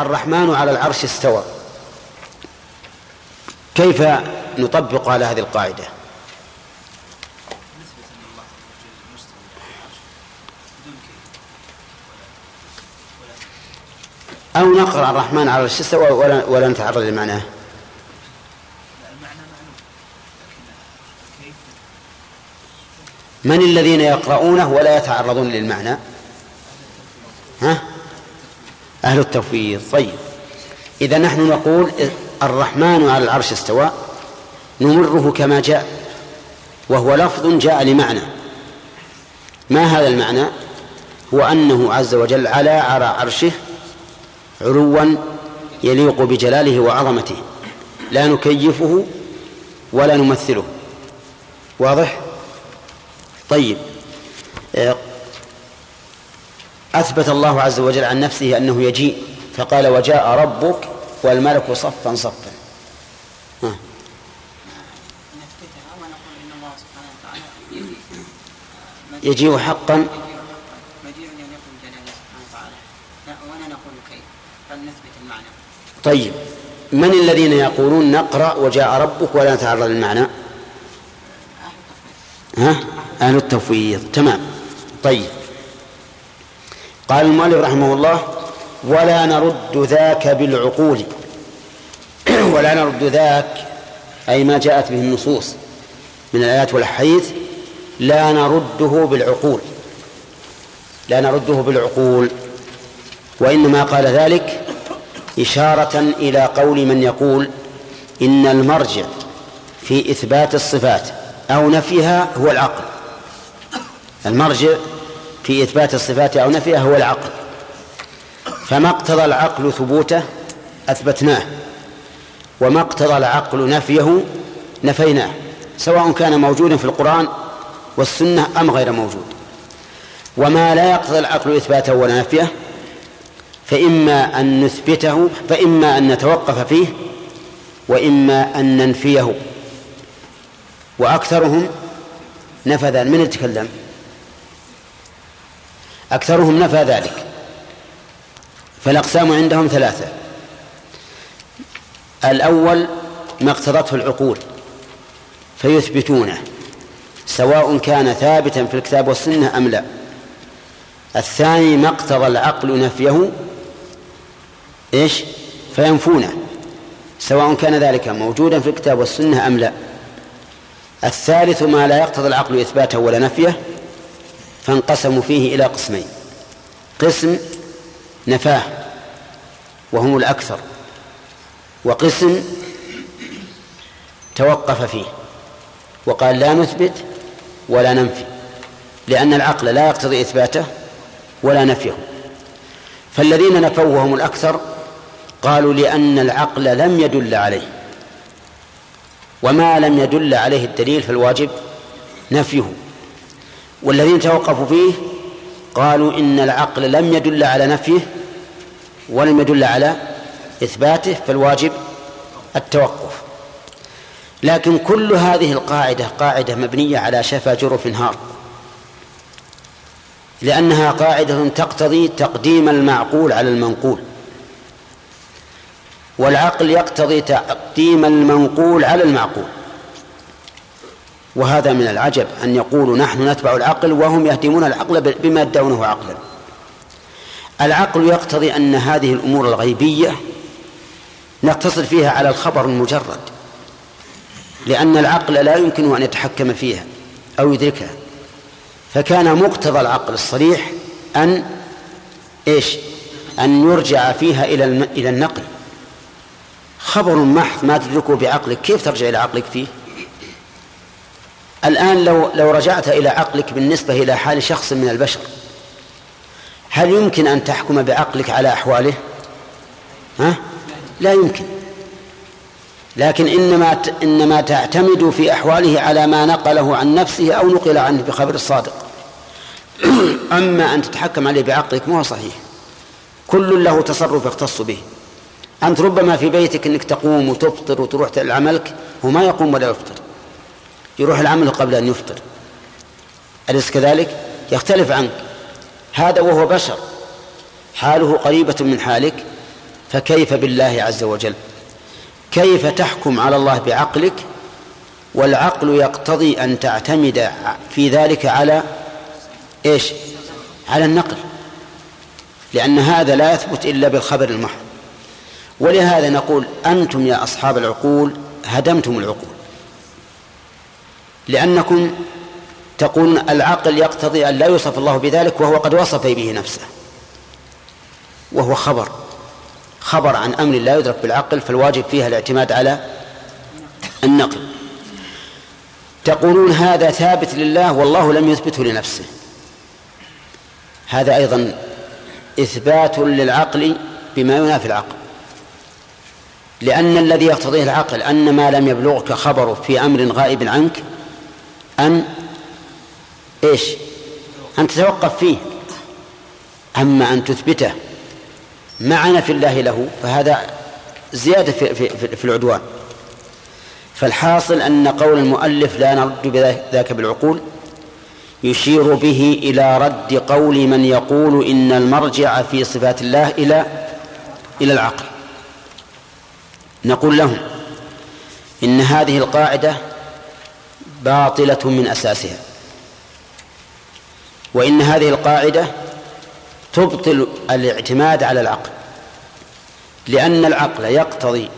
الرحمن على العرش استوى. كيف نطبق على هذه القاعدة؟ أو نقرأ الرحمن على العرش استوى ولا, ولا نتعرض لمعناه؟ من الذين يقرؤونه ولا يتعرضون للمعنى؟ ها؟ أهل التفويض طيب. إذا نحن نقول الرحمن على العرش استوى نمره كما جاء وهو لفظ جاء لمعنى. ما هذا المعنى؟ هو أنه عز وجل على على عرشه علوا يليق بجلاله وعظمته. لا نكيفه ولا نمثله. واضح؟ طيب. أثبت الله عز وجل عن نفسه أنه يجيء فقال وجاء ربك والملك صفا صفا. ها. يجيء حقا. طيب من الذين يقولون نقرأ وجاء ربك ولا نتعرض للمعنى؟ ها؟ أهل التفويض. تمام. طيب. قال المؤلف رحمه الله ولا نرد ذاك بالعقول. ولا نرد ذاك أي ما جاءت به النصوص من الآيات والأحاديث لا نرده بالعقول. لا نرده بالعقول. وإنما قال ذلك إشارة إلى قول من يقول إن المرجع في إثبات الصفات أو نفيها هو العقل. المرجع في إثبات الصفات أو نفيها هو العقل. فما اقتضى العقل ثبوته أثبتناه وما اقتضى العقل نفيه نفيناه سواء كان موجودا في القرآن والسنة أم غير موجود. وما لا يقتضي العقل إثباته ولا نفيه فإما أن نثبته فإما أن نتوقف فيه وإما أن ننفيه. وأكثرهم نفذ من يتكلم؟ أكثرهم نفى ذلك. فالأقسام عندهم ثلاثة. الأول ما اقتضته العقول فيثبتونه سواء كان ثابتا في الكتاب والسنة أم لا. الثاني ما اقتضى العقل نفيه إيش؟ فينفونه سواء كان ذلك موجودا في الكتاب والسنة أم لا. الثالث ما لا يقتضي العقل إثباته ولا نفيه فانقسموا فيه إلى قسمين. قسم نفاه وهم الأكثر. وقسم توقف فيه. وقال لا نثبت ولا ننفي لأن العقل لا يقتضي إثباته ولا نفيه. فالذين نفوا وهم الأكثر قالوا لأن العقل لم يدل عليه. وما لم يدل عليه الدليل فالواجب نفيه. والذين توقفوا فيه قالوا إن العقل لم يدل على نفيه ولم يدل على إثباته فالواجب التوقف. لكن كل هذه القاعدة قاعدة مبنية على شفا جرف هار لأنها قاعدة تقتضي تقديم المعقول على المنقول. والعقل يقتضي تقديم المنقول على المعقول. وهذا من العجب أن يقولوا نحن نتبع العقل وهم يهدمون العقل بما يدعونه عقلا. العقل يقتضي أن هذه الأمور الغيبية نقتصر فيها على الخبر المجرد لأن العقل لا يمكن أن يتحكم فيها أو يدركها. فكان مقتضى العقل الصريح أن إيش؟ أن يرجع فيها إلى إلى النقل. خبر محض ما تدركه بعقلك كيف ترجع إلى عقلك فيه؟ الآن لو لو رجعت إلى عقلك بالنسبة إلى حال شخص من البشر هل يمكن أن تحكم بعقلك على أحواله؟ ها؟ لا يمكن. لكن إنما إنما تعتمد في أحواله على ما نقله عن نفسه أو نقل عنه بخبر الصادق. أما أن تتحكم عليه بعقلك ما هو صحيح. كل له تصرف يختص به. أنت ربما في بيتك أنك تقوم وتفطر وتروح لعملك هو ما يقوم ولا يفطر. يروح العمل قبل أن يفطر. أليس كذلك؟ يختلف عنك. هذا وهو بشر. حاله قريبة من حالك. فكيف بالله عز وجل؟ كيف تحكم على الله بعقلك؟ والعقل يقتضي أن تعتمد في ذلك على إيش؟ على النقل. لأن هذا لا يثبت إلا بالخبر المحض. ولهذا نقول أنتم يا أصحاب العقول هدمتم العقول. لأنكم تقولون العقل يقتضي أن لا يوصف الله بذلك وهو قد وصف به نفسه. وهو خبر. خبر عن أمر لا يدرك بالعقل فالواجب فيها الاعتماد على النقل. تقولون هذا ثابت لله والله لم يثبته لنفسه. هذا أيضا إثبات للعقل بما ينافي العقل. لأن الذي يقتضيه العقل أن ما لم يبلغك خبره في أمر غائب عنك أن إيش؟ أن تتوقف فيه. أما أن تثبته. مع نفي الله له فهذا زيادة في, في, في العدوان. فالحاصل أن قول المؤلف لا نرد بذاك بالعقول يشير به إلى رد قول من يقول إن المرجع في صفات الله إلى إلى العقل. نقول لهم إن هذه القاعدة باطلة من أساسها. وإن هذه القاعدة تبطل الاعتماد على العقل لأن العقل يقتضي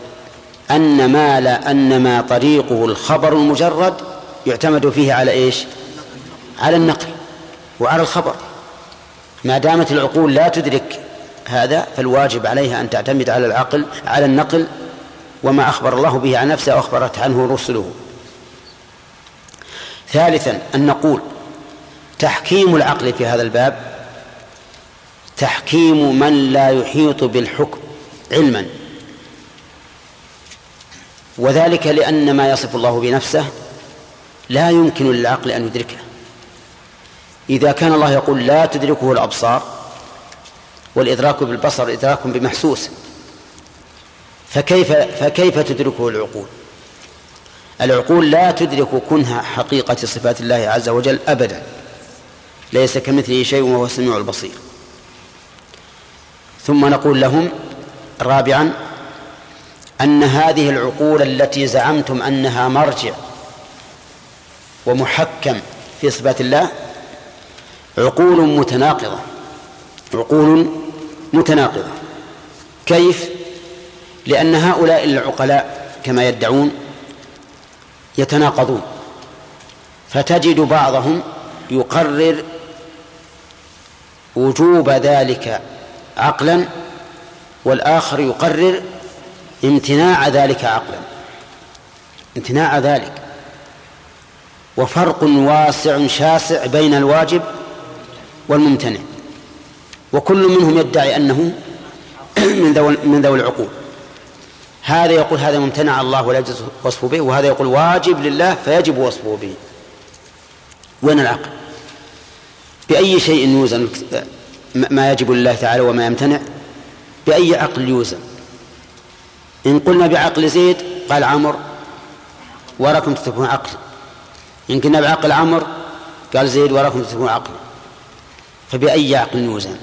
أن ما لا أن ما طريقه الخبر المجرد يعتمد فيه على إيش؟ على النقل وعلى الخبر. ما دامت العقول لا تدرك هذا فالواجب عليها أن تعتمد على العقل على النقل وما أخبر الله به عن نفسه وأخبرت عنه رسله. ثالثا أن نقول تحكيم العقل في هذا الباب تحكيم من لا يحيط بالحكم علما. وذلك لأن ما يصف الله بنفسه لا يمكن للعقل أن يدركه. إذا كان الله يقول لا تدركه الأبصار والإدراك بالبصر إدراك بمحسوس فكيف فكيف تدركه العقول؟ العقول لا تدرك كنها حقيقة صفات الله عز وجل أبدا. ليس كمثله شيء وهو السميع البصير. ثم نقول لهم رابعا أن هذه العقول التي زعمتم أنها مرجع ومحكم في صفات الله عقول متناقضة. عقول متناقضة. كيف؟ لأن هؤلاء العقلاء كما يدعون يتناقضون. فتجد بعضهم يقرر وجوب ذلك عقلا والآخر يقرر امتناع ذلك عقلا. امتناع ذلك. وفرق واسع شاسع بين الواجب والممتنع. وكل منهم يدعي أنه من ذوي من ذوي العقول. هذا يقول هذا ممتنع الله ولا يجوز وصفه به وهذا يقول واجب لله فيجب وصفه به. وين العقل؟ بأي شيء يوزن ما يجب لله تعالى وما يمتنع؟ بأي عقل يوزن؟ إن قلنا بعقل زيد قال عمر وراكم تتركون عقل. إن قلنا بعقل عمر قال زيد وراكم تتركون عقل. فبأي عقل يوزن؟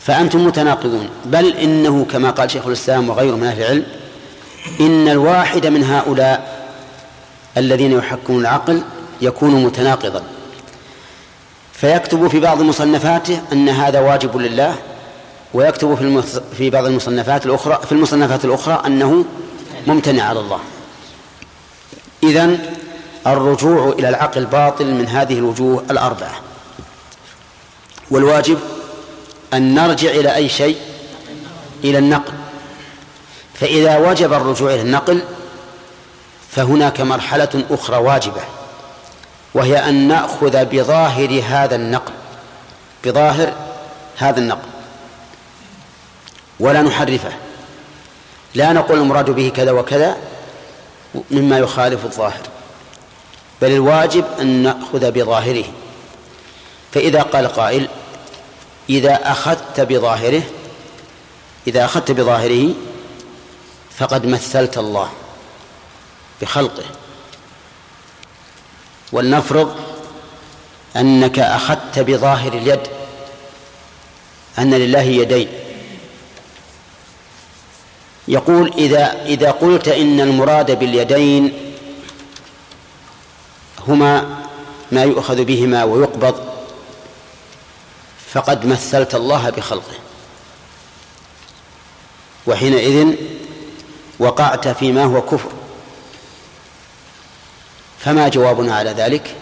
فأنتم متناقضون. بل إنه كما قال شيخ الإسلام وغيره من أهل العلم إن الواحد من هؤلاء الذين يحكمون العقل يكون متناقضا. فيكتب في بعض مصنفاته أن هذا واجب لله ويكتب في في بعض المصنفات الأخرى في المصنفات الأخرى أنه ممتنع على الله. إذن الرجوع إلى العقل باطل من هذه الوجوه الأربعة. والواجب أن نرجع إلى أي شيء؟ إلى النقل. فإذا وجب الرجوع إلى النقل فهناك مرحلة أخرى واجبة وهي أن نأخذ بظاهر هذا النقل بظاهر هذا النقل. ولا نحرفه لا نقول المراد به كذا وكذا مما يخالف الظاهر بل الواجب أن نأخذ بظاهره. فإذا قال قائل إذا أخذت بظاهره إذا أخذت بظاهره فقد مثلت الله بخلقه. ولنفرض أنك أخذت بظاهر اليد أن لله يدين. يقول إذا إذا قلت إن المراد باليدين هما ما يؤخذ بهما ويقبض فقد مثلت الله بخلقه. وحينئذ وقعت فيما هو كفر. فما جوابنا على ذلك؟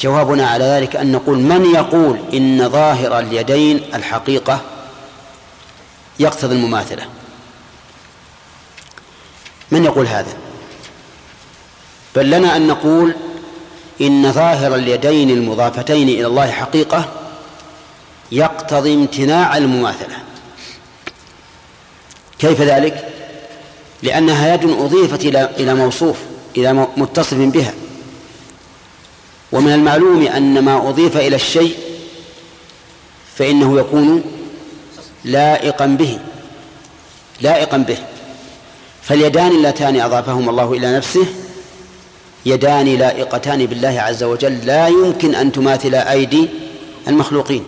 جوابنا على ذلك أن نقول من يقول إن ظاهر اليدين الحقيقة يقتضي المماثلة؟ من يقول هذا؟ بل لنا أن نقول إن ظاهر اليدين المضافتين إلى الله حقيقة يقتضي امتناع المماثلة. كيف ذلك؟ لانها يد أضيفت إلى إلى موصوف إلى متصف بها. ومن المعلوم أن ما أضيف إلى الشيء فإنه يكون لائقا به لائقا به. فاليدان اللتان أضافهما الله إلى نفسه يدان لائقتان بالله عز وجل لا يمكن أن تماثل أيدي المخلوقين.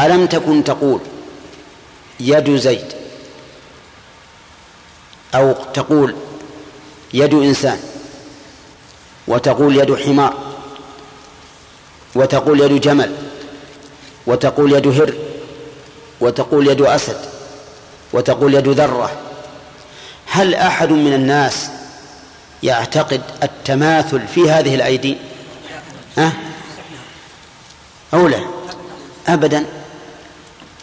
ألم تكن تقول يد زيد؟ أو تقول يد إنسان وتقول يد حمار وتقول يد جمل وتقول يد هر وتقول يد أسد وتقول يد ذرة. هل أحد من الناس يعتقد التماثل في هذه الأيدي؟ ها؟ أو لا؟ ابدا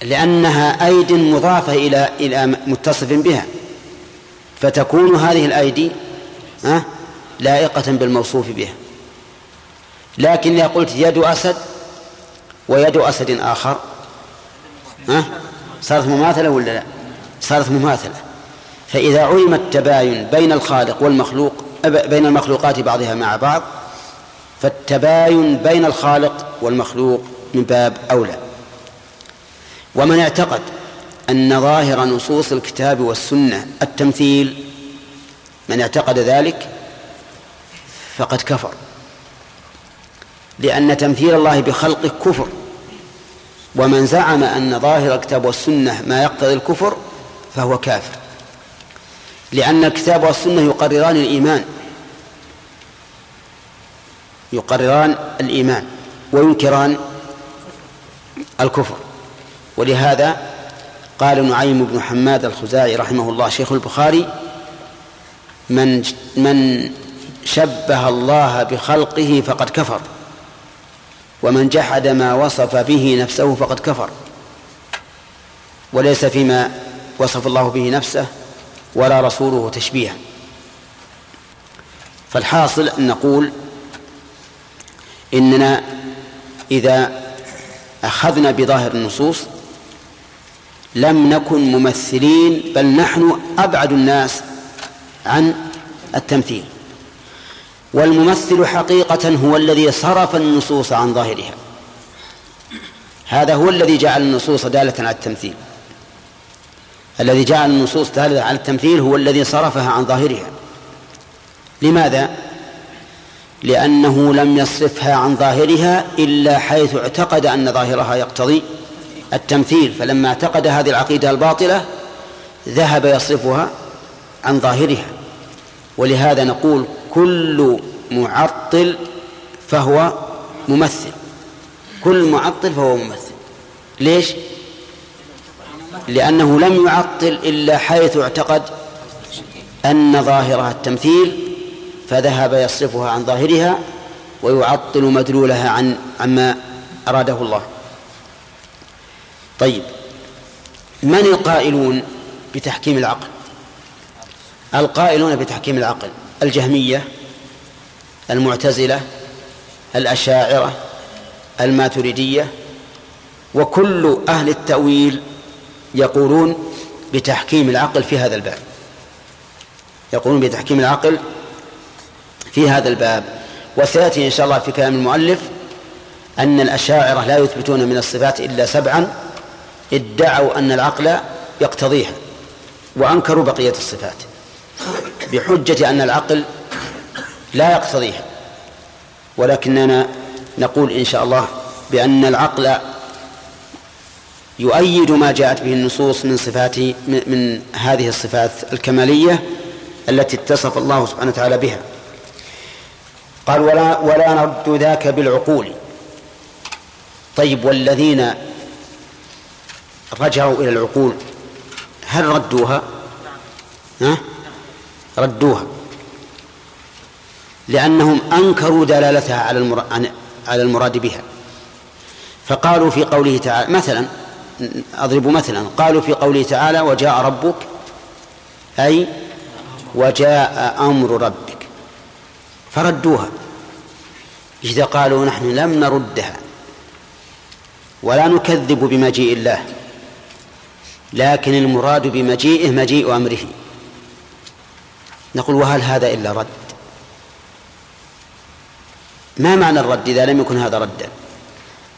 لأنها أيد مضافة إلى إلى متصف بها. فتكون هذه الأيدي ها لائقة بالموصوف بها. لكن إذا قلت يد أسد ويد أسد آخر ها صارت مماثلة ولا لا؟ صارت مماثلة. فإذا علم التباين بين الخالق والمخلوق بين المخلوقات بعضها مع بعض فالتباين بين الخالق والمخلوق من باب أولى. ومن اعتقد أن ظاهر نصوص الكتاب والسنة التمثيل من اعتقد ذلك فقد كفر لأن تمثيل الله بخلقه كفر ومن زعم أن ظاهر الكتاب والسنة ما يقتضي الكفر فهو كافر لأن الكتاب والسنة يقرران الإيمان يقرران الإيمان وينكران الكفر ولهذا قال نعيم بن حماد الخزاعي رحمه الله شيخ البخاري من من شبه الله بخلقه فقد كفر ومن جحد ما وصف به نفسه فقد كفر وليس فيما وصف الله به نفسه ولا رسوله تشبيها. فالحاصل أن نقول إننا إذا أخذنا بظاهر النصوص لم نكن ممثلين بل نحن أبعد الناس عن التمثيل. والممثل حقيقة هو الذي صرف النصوص عن ظاهرها. هذا هو الذي جعل النصوص دالة على التمثيل. الذي جعل النصوص دالة على التمثيل هو الذي صرفها عن ظاهرها. لماذا؟ لأنه لم يصرفها عن ظاهرها إلا حيث اعتقد أن ظاهرها يقتضي التمثيل فلما اعتقد هذه العقيدة الباطلة ذهب يصرفها عن ظاهرها. ولهذا نقول كل معطل فهو ممثل. كل معطل فهو ممثل. ليش؟ لأنه لم يعطل إلا حيث اعتقد أن ظاهرها التمثيل فذهب يصرفها عن ظاهرها ويعطل مدلولها عن عما أراده الله. طيب من القائلون بتحكيم العقل؟ القائلون بتحكيم العقل الجهمية المعتزلة الأشاعرة الماتريدية وكل أهل التأويل يقولون بتحكيم العقل في هذا الباب. يقولون بتحكيم العقل في هذا الباب. وسيأتي إن شاء الله في كلام المؤلف أن الأشاعرة لا يثبتون من الصفات إلا سبعا ادعوا أن العقل يقتضيها وأنكروا بقية الصفات بحجة أن العقل لا يقتضيها. ولكننا نقول إن شاء الله بأن العقل يؤيد ما جاءت به النصوص من صفات من هذه الصفات الكمالية التي اتصف الله سبحانه وتعالى بها. قال ولا ولا نرد ذاك بالعقول. طيب والذين رجعوا إلى العقول. هل ردوها؟ ها؟ ردوها. لأنهم أنكروا دلالتها على على المراد بها. فقالوا في قوله تعالى مثلا أضرب مثلا. قالوا في قوله تعالى وجاء ربك أي وجاء أمر ربك فردوها. إذا قالوا نحن لم نردها ولا نكذب بمجيء الله. لكن المراد بمجيئه مجيء أمره. نقول وهل هذا إلا رد؟ ما معنى الرد إذا لم يكن هذا ردا؟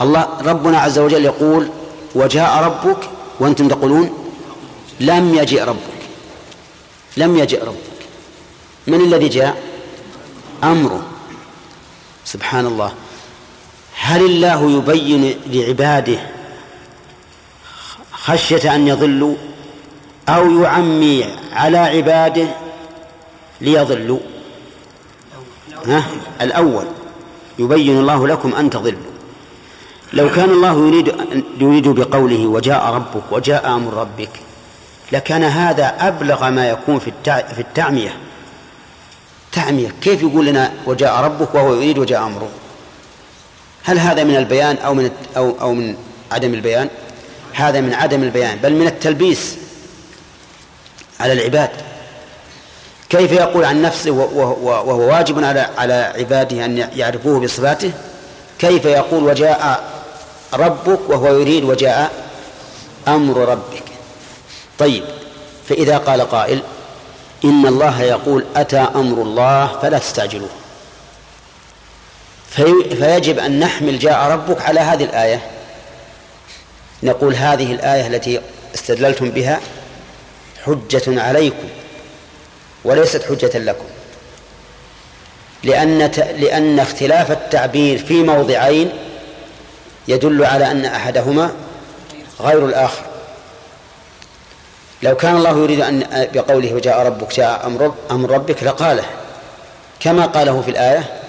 الله ربنا عز وجل يقول وجاء ربك وأنتم تقولون لم يجئ ربك. لم يجئ ربك. من الذي جاء؟ أمره. سبحان الله. هل الله يبين لعباده خشية أن يضلوا أو يعمي على عباده ليضلوا ها؟ الأول. يبين الله لكم أن تضلوا لو كان الله يريد يريد بقوله وجاء ربك وجاء أمر ربك لكان هذا أبلغ ما يكون في في التعمية. تعمية. كيف يقول لنا وجاء ربك وهو يريد وجاء أمره؟ هل هذا من البيان أو من أو أو من عدم البيان؟ هذا من عدم البيان بل من التلبيس على العباد. كيف يقول عن نفسه وهو واجب على على عباده أن يعرفوه بصفاته؟ كيف يقول وجاء ربك وهو يريد وجاء أمر ربك؟ طيب فإذا قال قائل إن الله يقول أتى أمر الله فلا تستعجلوه. في فيجب أن نحمل جاء ربك على هذه الآية. نقول هذه الآية التي استدللتم بها حجة عليكم وليست حجة لكم. لأن لأن اختلاف التعبير في موضعين يدل على أن أحدهما غير الآخر. لو كان الله يريد أن بقوله وجاء ربك جاء أمر, أمر ربك لقاله كما قاله في الآية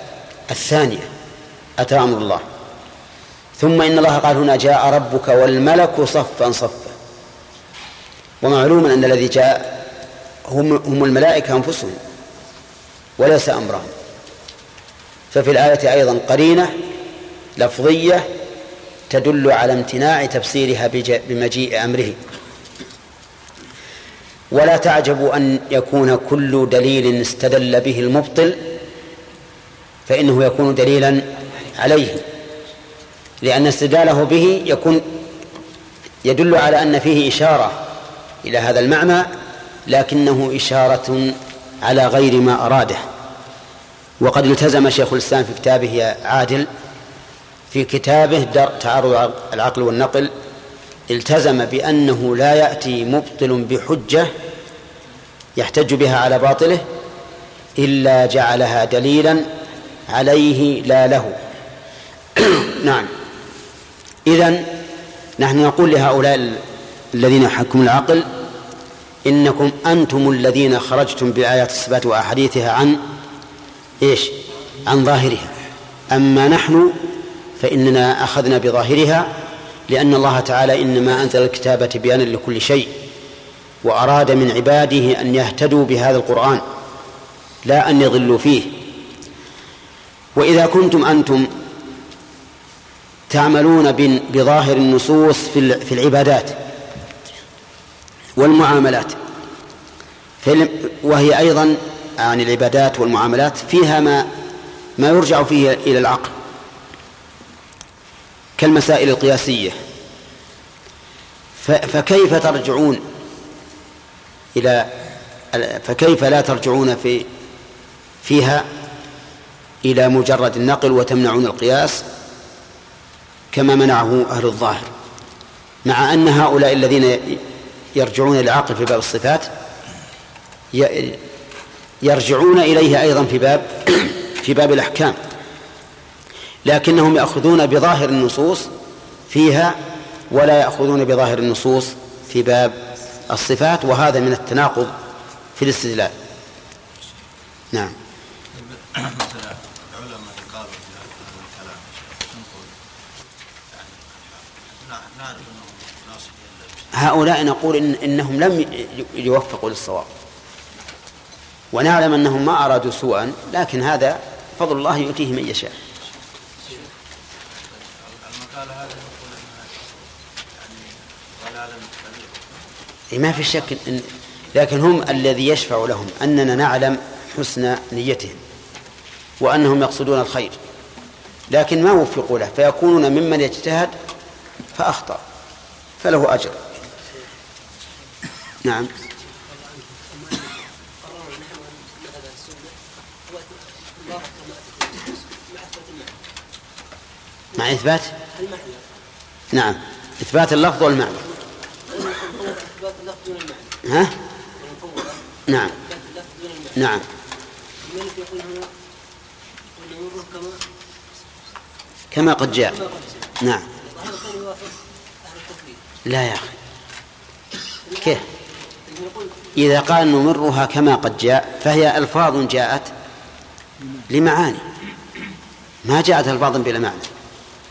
الثانية أتى أمر الله. ثم إن الله قال هنا جاء ربك والملك صفا صفا. ومعلوم أن الذي جاء هم, هم الملائكة أنفسهم وليس أمرهم. ففي الآية أيضا قرينة لفظية تدل على امتناع تفسيرها بمجيء أمره. ولا تعجبوا أن يكون كل دليل استدل به المبطل فإنه يكون دليلا عليه. لأن استدلاله به يكون يدل على أن فيه إشارة إلى هذا المعنى لكنه إشارة على غير ما أراده. وقد التزم شيخ الإسلام في كتابه عادل في كتابه تعارض العقل والنقل التزم بأنه لا يأتي مبطل بحجة يحتج بها على باطله إلا جعلها دليلا عليه لا له. نعم. إذن نحن نقول لهؤلاء الذين يحكمون العقل إنكم أنتم الذين خرجتم بآيات الصفات وأحاديثها عن إيش؟ عن ظاهرها. أما نحن فإننا أخذنا بظاهرها لأن الله تعالى إنما أنزل الكتاب تبيانا لكل شيء وأراد من عباده أن يهتدوا بهذا القرآن لا أن يضلوا فيه. وإذا كنتم أنتم تعملون بظاهر النصوص في العبادات والمعاملات. وهي أيضا عن العبادات والمعاملات فيها ما ما يرجع فيه إلى العقل. كالمسائل القياسية. فكيف ترجعون إلى فكيف لا ترجعون في فيها إلى مجرد النقل وتمنعون القياس؟ كما منعه أهل الظاهر. مع أن هؤلاء الذين يرجعون العقل في باب الصفات يرجعون إليه أيضا في باب في باب الأحكام. لكنهم يأخذون بظاهر النصوص فيها ولا يأخذون بظاهر النصوص في باب الصفات وهذا من التناقض في الاستدلال. نعم مثلا العلماء قالوا في الكلام نقول يعني هؤلاء نقول إن إنهم لم يوفقوا للصواب. ونعلم أنهم ما أرادوا سوءا لكن هذا فضل الله يؤتيه من يشاء. ما في شك إن لكن هم الذي يشفع لهم أننا نعلم حسن نيتهم وأنهم يقصدون الخير. لكن ما وفقوا له فيكونون ممن يجتهد فأخطأ فله أجر. نعم. مع إثبات؟ نعم. إثبات اللفظ والمعنى. ها؟ نعم. نعم. كما قد جاء. نعم. لا يا أخي. كيف؟ إذا قال نمرها كما قد جاء فهي ألفاظ جاءت لمعاني. ما جاءت ألفاظا بلا معنى.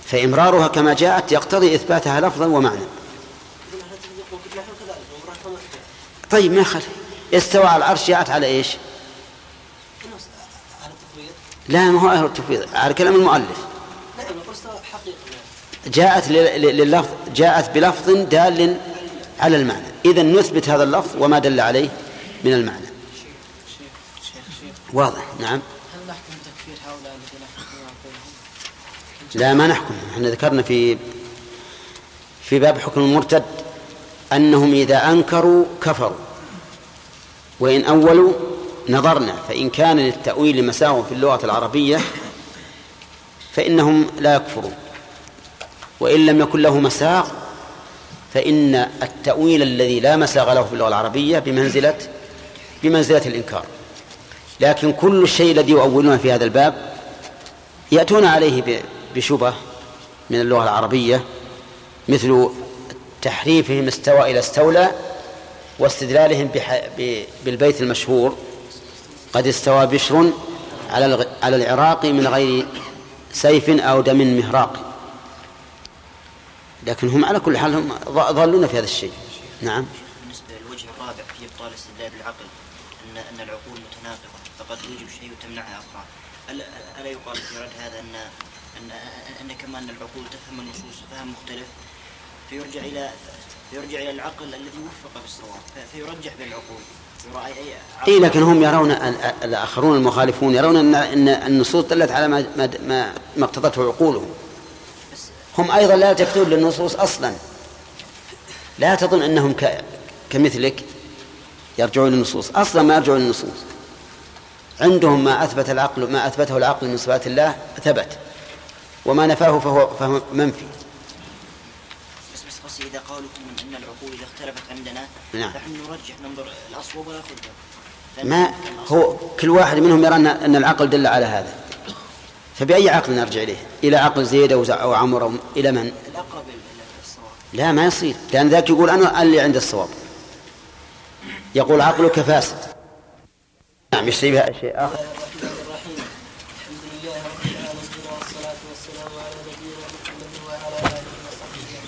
فإمرارها كما جاءت يقتضي إثباتها لفظا ومعنى. طيب ما خل؟ استوى على العرش جاءت على إيش؟ لا ما هو أهل التفويض. على كلام المؤلف. جاءت لللفظ جاءت بلفظ دال على المعنى. إذا نثبت هذا اللفظ وما دل عليه من المعنى. واضح؟ نعم. هل نحكم تكفير هؤلاء الذين لا ما نحكم. إحنا ذكرنا في في باب حكم المرتد أنهم إذا أنكروا كفروا. وإن أولوا نظرنا فإن كان للتأويل مساو في اللغة العربية فإنهم لا يكفرون. وإن لم يكن له مساغ فإن التأويل الذي لا مساغ له في اللغة العربية بمنزلة بمنزلة الإنكار. لكن كل الشيء الذي يؤولون في هذا الباب يأتون عليه بشبه من اللغة العربية مثل تحريفهم استوى إلى استولى واستدلالهم بالبيت المشهور. قد استوى بشر على على العراق من غير سيف أو دم مهراق. لكن هم على كل حال هم ضالون في هذا الشيء. نعم. بالنسبة للوجه الرابع في إبطال استدلال العقل أن أن العقول متناقضة فقد توجب شيء وتمنعها أخرى ألا يقال في رد هذا أن أن أن كما أن العقول تفهم النصوص فهم مختلف فيرجع إلى يرجع إلى العقل الذي وفق بالصواب فيرجح بين العقول اي لكن هم يرون الآخرون المخالفون يرون ان ان النصوص دلت على ما ما ما اقتضته عقولهم. هم أيضا لا يلتفتون للنصوص أصلا. لا تظن أنهم كمثلك يرجعون للنصوص. أصلا ما يرجعون للنصوص. عندهم ما أثبت العقل ما أثبته العقل من صفات الله ثبت. وما نفاه فهو فهو منفي. بس إذا قالكم أن العقول إذا اختلفت عندنا نعم. فنحن نرجح ننظر الأصوب ويأخذ ما هو كل واحد منهم يرى أن العقل دل على هذا. فبأي عقل نرجع إليه؟ إلى عقل زيد أو عمر أو إلى من؟ الأقرب الصواب. لا ما يصير. لأن ذاك يقول أنا اللي عند الصواب. يقول عقلك فاسد. نعم يشتري بها شيء آخر.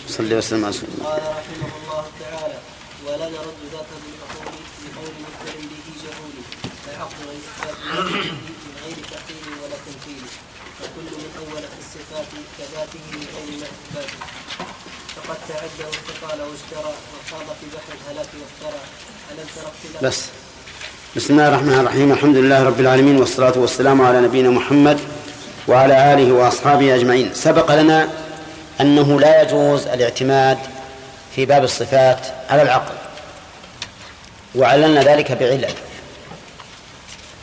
صلى وسلم على رسول الله. قال رحمه الله تعالى ولا نرد ذاك بالقول بقول مختل به جهول فالعقل والاثبات من غير تحقيق ولا تمثيل فكل من اول في الصفات كذاته من فقد تعدى واستقال واشترى وخاض في بحر الهلاك وافترى ألم تر بس. بسم الله الرحمن الرحيم. الحمد لله رب العالمين والصلاة والسلام على نبينا محمد وعلى آله وأصحابه أجمعين. سبق لنا أنه لا يجوز الاعتماد في باب الصفات على العقل وعللنا ذلك بعلل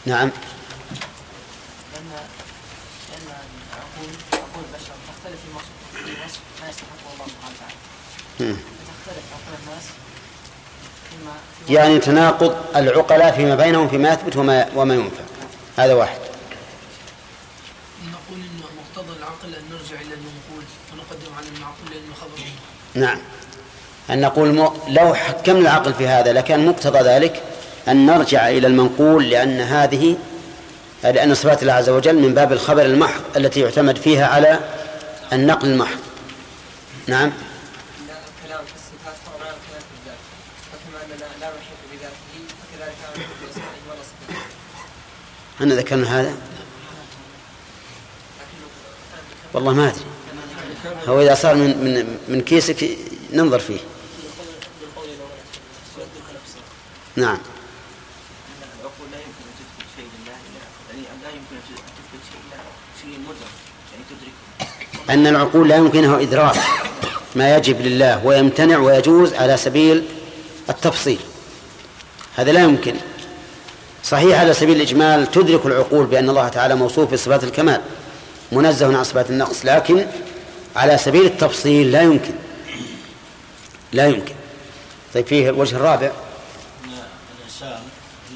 نعم لأن لأن عقول عقول البشر تختلف في وصف ما يستحقه الله سبحانه وتعالى فتختلف عقول الناس فيما يعني تناقض العقلاء فيما بينهم فيما يثبت وما وما ينفع هذا واحد. نعم. أن نقول م... لو حكمنا العقل في هذا لكان مقتضى ذلك أن نرجع إلى المنقول لأن هذه لأن صفات الله عز وجل من باب الخبر المحض التي يعتمد فيها على النقل المحض. نعم الكلام في الصفات فهو الكلام في الذات فكما اننا لا نحيط بذاته فكذلك لا نحيط باسمائه ولا صفاته أنا ذكرنا هذا. والله ما أدري. هو إذا صار من من من كيسك ننظر فيه. نعم. أن العقول لا يمكنها إدراك ما يجب لله ويمتنع ويجوز على سبيل التفصيل. هذا لا يمكن. صحيح على سبيل الإجمال تدرك العقول بأن الله تعالى موصوف بصفات الكمال منزه عن صفات النقص لكن على سبيل التفصيل لا يمكن. لا يمكن. طيب فيه الوجه الرابع. ان الإنسان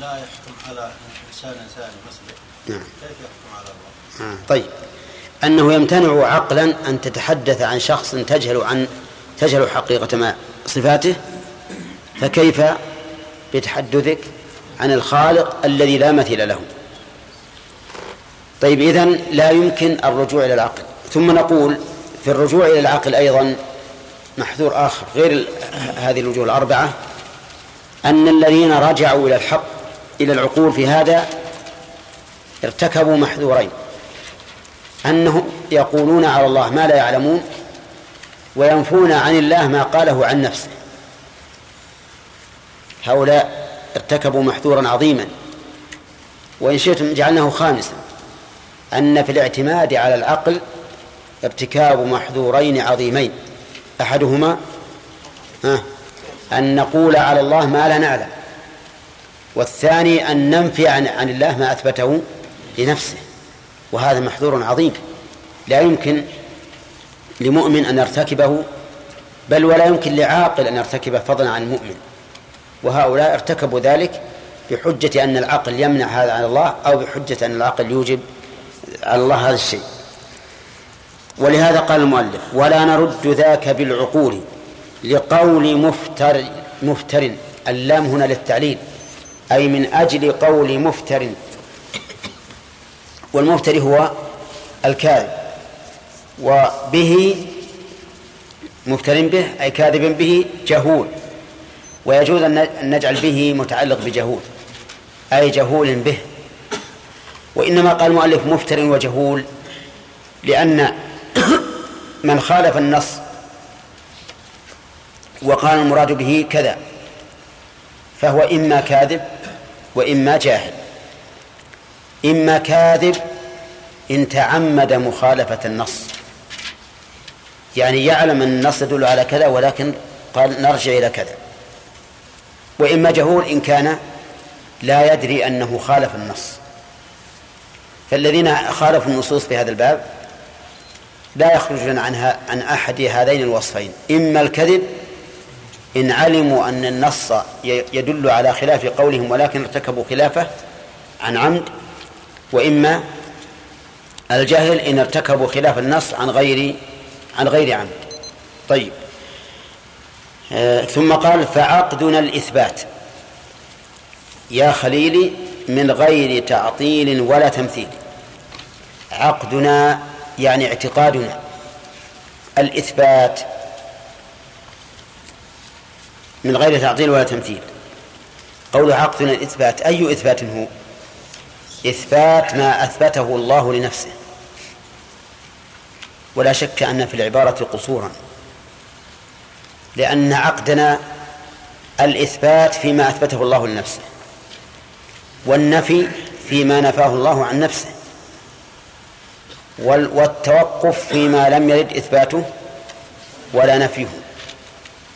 لا يحكم على إنسان ثاني مثله نعم. كيف يحكم على الله؟ آه طيب. أنه يمتنع عقلا أن تتحدث عن شخص تجهل عن تجهل حقيقة ما صفاته فكيف بتحدثك؟ عن الخالق الذي لا مثيل له. طيب إذن لا يمكن الرجوع إلى العقل. ثم نقول في الرجوع إلى العقل أيضا محذور آخر غير هذه الوجوه الأربعة أن الذين رجعوا إلى الحق إلى العقول في هذا ارتكبوا محذورين. أنهم يقولون على الله ما لا يعلمون وينفون عن الله ما قاله عن نفسه. هؤلاء ارتكبوا محذورا عظيما. وإن شئتم جعلناه خامسا. أن في الاعتماد على العقل ارتكاب محذورين عظيمين. أحدهما أن نقول على الله ما لا نعلم. والثاني أن ننفي عن, عن الله ما أثبته لنفسه. وهذا محذور عظيم. لا يمكن لمؤمن أن يرتكبه بل ولا يمكن لعاقل أن يرتكبه فضلا عن المؤمن. وهؤلاء ارتكبوا ذلك بحجة أن العقل يمنع هذا عن الله أو بحجة أن العقل يوجب على الله هذا الشيء. ولهذا قال المؤلف ولا نرد ذاك بالعقول لقول مفتر مفتر اللام هنا للتعليل أي من أجل قول مفتر. والمفتري هو الكاذب وبه مفتر به أي كاذب به جهول. ويجوز أن نجعل به متعلق بجهول أي جهول به. وإنما قال المؤلف مفتر وجهول لأن من خالف النص وقال المراد به كذا فهو إما كاذب وإما جاهل. إما كاذب إن تعمد مخالفة النص. يعني يعلم أن النص يدل على كذا ولكن قال نرجع إلى كذا. وإما جهول إن كان لا يدري أنه خالف النص. فالذين خالفوا النصوص في هذا الباب لا يخرجون عنها عن أحد هذين الوصفين. إما الكذب إن علموا أن النص يدل على خلاف قولهم ولكن ارتكبوا خلافه عن عمد. وإما الجهل إن ارتكبوا خلاف النص عن غير عن غير عمد. طيب. ثم قال فعقدنا الإثبات. يا خليلي من غير تعطيل ولا تمثيل. عقدنا يعني اعتقادنا. الإثبات من غير تعطيل ولا تمثيل. قول عقدنا الإثبات أي إثبات هو؟ إثبات ما أثبته الله لنفسه. ولا شك أن في العبارة قصورا. لأن عقدنا الإثبات فيما أثبته الله لنفسه والنفي فيما نفاه الله عن نفسه والتوقف فيما لم يرد إثباته ولا نفيه.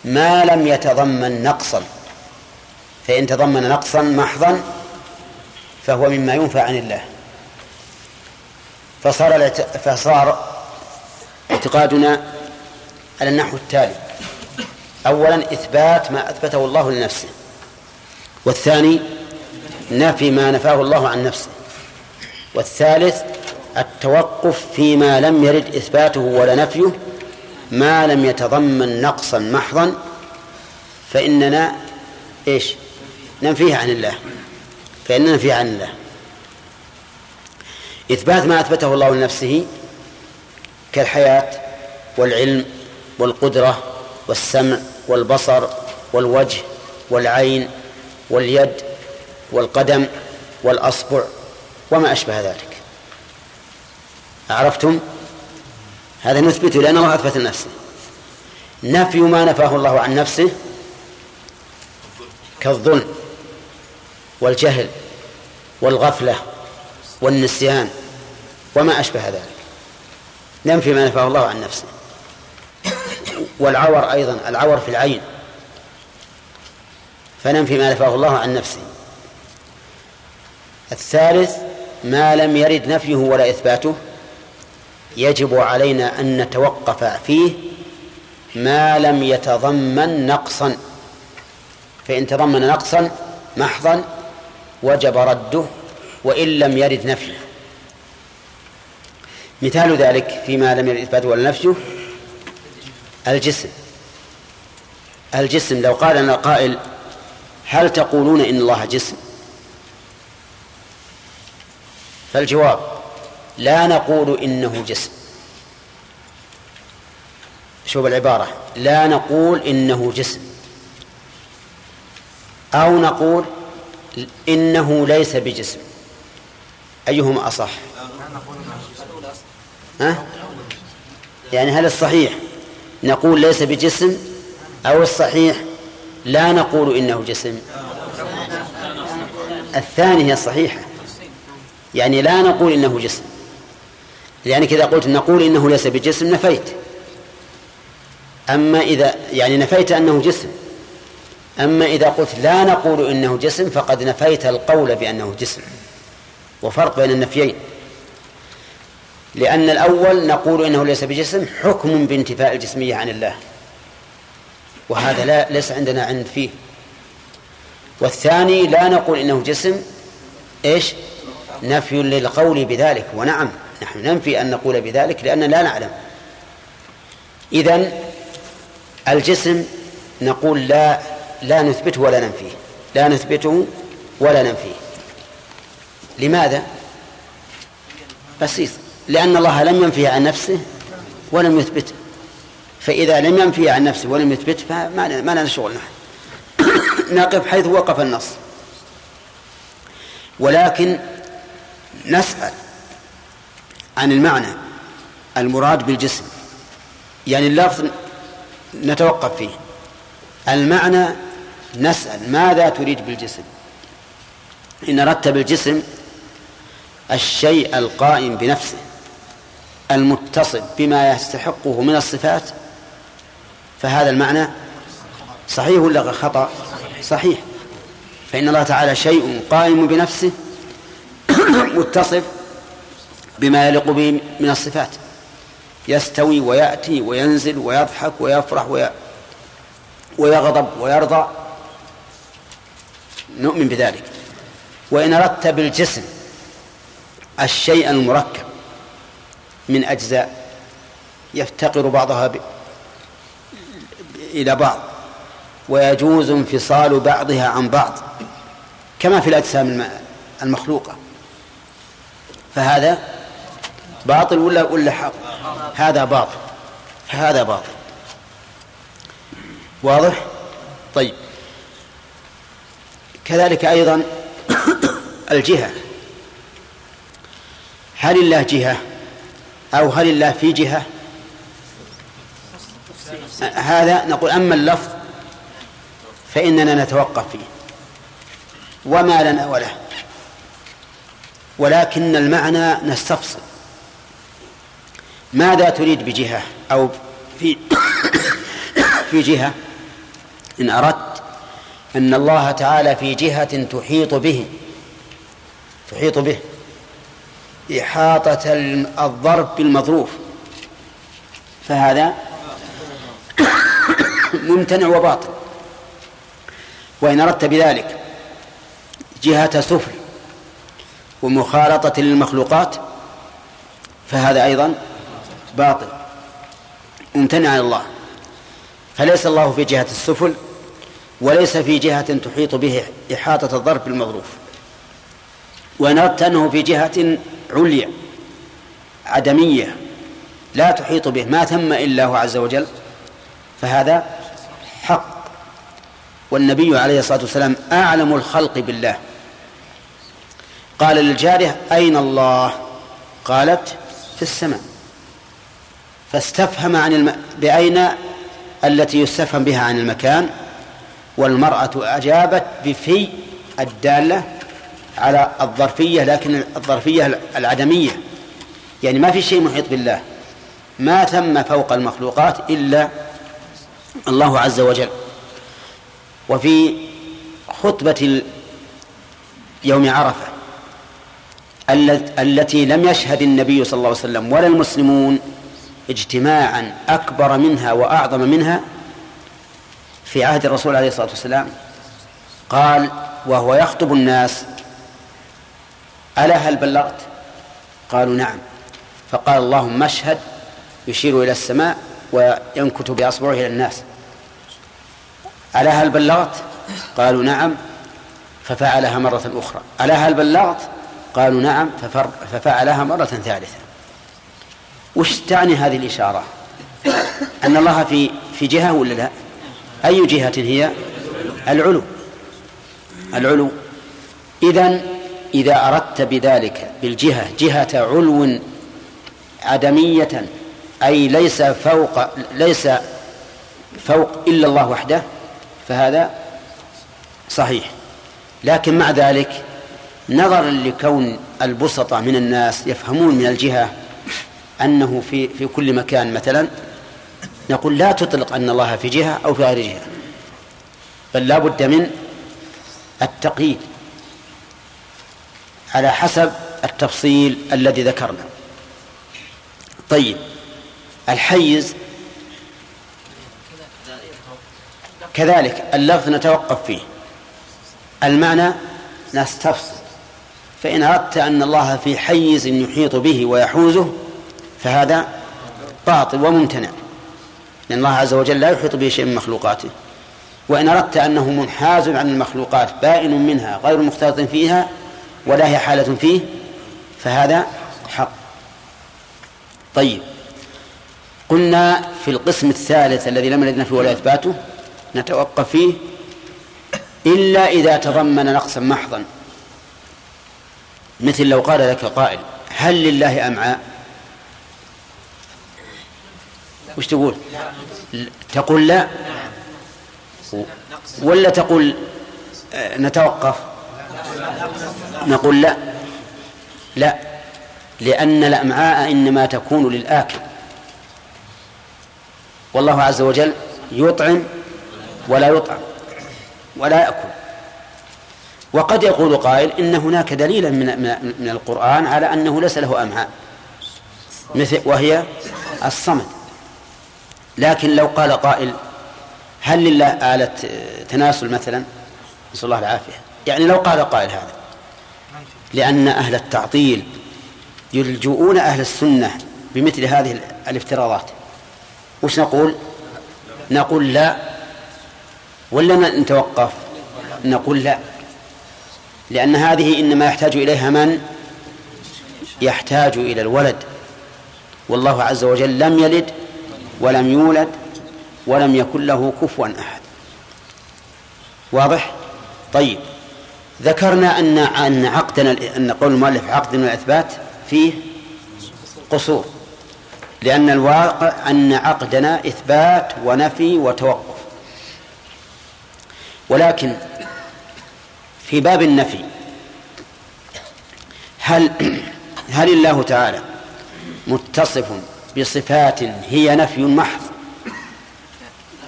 ما لم يتضمن نقصا فإن تضمن نقصا محضا فهو مما ينفى عن الله. فصار فصار اعتقادنا على النحو التالي. أولا إثبات ما أثبته الله لنفسه والثاني نفي ما نفاه الله عن نفسه والثالث التوقف فيما لم يرد إثباته ولا نفيه ما لم يتضمن نقصا محضا فإننا إيش؟ ننفيه عن الله فإننا ننفيه عن الله. إثبات ما أثبته الله لنفسه كالحياة والعلم والقدرة والسمع والبصر والوجه والعين واليد والقدم والأصبع وما أشبه ذلك. عرفتم هذا نثبته لأن الله أثبت لنفسه نفي ما نفاه الله عن نفسه كالظلم والجهل والغفلة والنسيان وما أشبه ذلك. ننفي ما نفاه الله عن نفسه. والعور أيضا العور في العين. فننفي ما نفاه الله عن نفسه. الثالث ما لم يرد نفيه ولا إثباته. يجب علينا أن نتوقف فيه ما لم يتضمن نقصا. فإن تضمن نقصا محضا وجب رده وإن لم يرد نفيه. مثال ذلك فيما لم يرد إثباته ولا نفيه. الجسم. الجسم لو قال لنا قائل هل تقولون إن الله جسم؟ فالجواب لا نقول إنه جسم. شوف العبارة لا نقول إنه جسم. أو نقول إنه ليس بجسم. أيهما أصح؟ ها؟ يعني هل الصحيح نقول ليس بجسم أو الصحيح لا نقول إنه جسم. الثاني هي الصحيحة يعني لا نقول إنه جسم. لأنك إذا قلت نقول إنه ليس بجسم نفيت. أما إذا يعني نفيت أنه جسم. أما إذا قلت لا نقول إنه جسم فقد نفيت القول بأنه جسم. وفرق بين النفيين. لأن الأول نقول إنه ليس بجسم حكم بانتفاء الجسمية عن الله. وهذا لا ليس عندنا عند فيه. والثاني لا نقول إنه جسم إيش؟ نفي للقول بذلك. ونعم نحن ننفي أن نقول بذلك لأننا لا نعلم. إذن الجسم نقول لا لا نثبته ولا ننفيه. لا نثبته ولا ننفيه. لماذا؟ بسيط. لأن الله لم ينفيه عن نفسه ولم يثبته. فإذا لم ينفيه عن نفسه ولم يثبته فما ما لنا شغل نحن. نقف حيث وقف النص. ولكن نسأل عن المعنى المراد بالجسم. يعني اللفظ نتوقف فيه. المعنى نسأل ماذا تريد بالجسم. إن أردت بالجسم الشيء القائم بنفسه. المتصف بما يستحقه من الصفات فهذا المعنى صحيح ولا خطأ؟ صحيح. فإن الله تعالى شيء قائم بنفسه متصف بما يليق به من الصفات. يستوي ويأتي وينزل ويضحك ويفرح ويغضب ويرضى. نؤمن بذلك. وإن أردت بالجسم الشيء المركب من أجزاء يفتقر بعضها ب... إلى بعض ويجوز انفصال بعضها عن بعض كما في الأجسام المخلوقة. فهذا باطل ولا ولا حق؟ هذا باطل هذا باطل. واضح؟ طيب. كذلك أيضا الجهة. هل الله جهة؟ أو هل الله في جهة؟ هذا نقول أما اللفظ فإننا نتوقف فيه. وما لنا وله ولكن المعنى نستفصل. ماذا تريد بجهة؟ أو في في جهة؟ إن أردت أن الله تعالى في جهة تحيط به. تحيط به. إحاطة الظرف بالمظروف. فهذا ممتنع وباطل. وإن أردت بذلك جهة سفل ومخالطة للمخلوقات فهذا أيضا باطل. ممتنع عن الله. فليس الله في جهة السفل وليس في جهة تحيط به إحاطة الظرف بالمظروف. وإن أردت أنه في جهة عليا عدمية لا تحيط به ما ثم إلا هو عز وجل فهذا حق. والنبي عليه الصلاة والسلام أعلم الخلق بالله. قال للجارية أين الله؟ قالت في السماء. فاستفهم عن الم... بأين التي يستفهم بها عن المكان؟ والمرأة أجابت بفي الدالة على الظرفية لكن الظرفية العدمية. يعني ما في شيء محيط بالله. ما ثم فوق المخلوقات إلا الله عز وجل. وفي خطبة يوم عرفة التي لم يشهد النبي صلى الله عليه وسلم ولا المسلمون اجتماعا أكبر منها وأعظم منها في عهد الرسول عليه الصلاة والسلام قال وهو يخطب الناس ألا هل بلغت؟ قالوا نعم. فقال اللهم اشهد يشير إلى السماء وينكت بأصبعه إلى الناس. ألا هل بلغت؟ قالوا نعم. ففعلها مرة أخرى. ألا هل بلغت؟ قالوا نعم. ففعلها مرة ثالثة. وش تعني هذه الإشارة؟ أن الله في في جهة ولا لا؟ أي جهة هي؟ العلو. العلو. إذا إذا أردت بذلك بالجهة جهة علو عدمية أي ليس فوق ليس فوق إلا الله وحده فهذا صحيح. لكن مع ذلك نظرا لكون البسطة من الناس يفهمون من الجهة أنه في في كل مكان مثلا نقول لا تطلق أن الله في جهة أو في غير جهة بل لا بد من التقييد. على حسب التفصيل الذي ذكرنا. طيب الحيز كذلك اللفظ نتوقف فيه. المعنى نستفصل. فإن أردت أن الله في حيز يحيط به ويحوزه فهذا باطل وممتنع. لأن الله عز وجل لا يحيط به شيء من مخلوقاته. وإن أردت أنه منحاز عن المخلوقات بائن منها غير مختلط فيها ولا هي حالة فيه فهذا حق. طيب. قلنا في القسم الثالث الذي لم نجد فيه ولا إثباته نتوقف فيه إلا إذا تضمن نقصا محضا. مثل لو قال لك قائل هل لله أمعاء وش تقول؟ تقول لا. ولا تقول آه، نتوقف؟ نقول لا. لا. لأن الأمعاء إنما تكون للآكل. والله عز وجل يطعم ولا يطعم ولا يأكل. وقد يقول قائل إن هناك دليلا من, من القرآن على أنه ليس له أمعاء. مثل وهي الصمد. لكن لو قال قائل هل لله آلة تناسل مثلا؟ نسأل الله العافية. يعني لو قال قائل هذا. لأن أهل التعطيل يلجؤون أهل السنة بمثل هذه الافتراضات. وش نقول؟ نقول لا. ولا نتوقف؟ نقول لا. لأن هذه إنما يحتاج إليها من؟ يحتاج إلى الولد. والله عز وجل لم يلد ولم يولد ولم يكن له كفوا أحد. واضح؟ طيب. ذكرنا أن أن عقدنا أن قول المؤلف عقد من الإثبات فيه قصور لأن الواقع أن عقدنا إثبات ونفي وتوقف. ولكن في باب النفي هل هل الله تعالى متصف بصفات هي نفي محض؟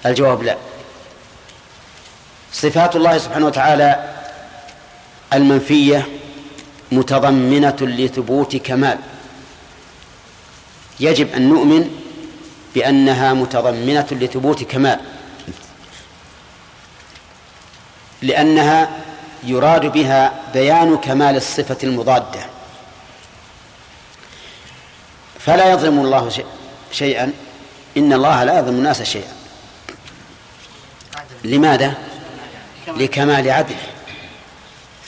الجواب لا. صفات الله سبحانه وتعالى المنفية متضمنة لثبوت كمال. يجب أن نؤمن بأنها متضمنة لثبوت كمال. لأنها يراد بها بيان كمال الصفة المضادة. فلا يظلم الله شيئا. إن الله لا يظلم الناس شيئا. لماذا؟ لكمال عدله.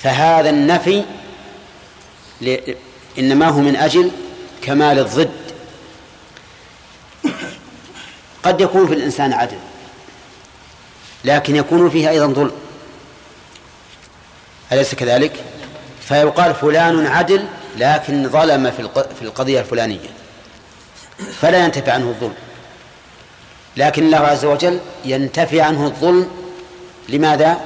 فهذا النفي إنما هو من أجل كمال الضد قد يكون في الإنسان عدل لكن يكون فيه أيضا ظلم أليس كذلك؟ فيقال فلان عدل لكن ظلم في القضية الفلانية فلا ينتفع عنه الظلم لكن الله عز وجل ينتفي عنه الظلم لماذا؟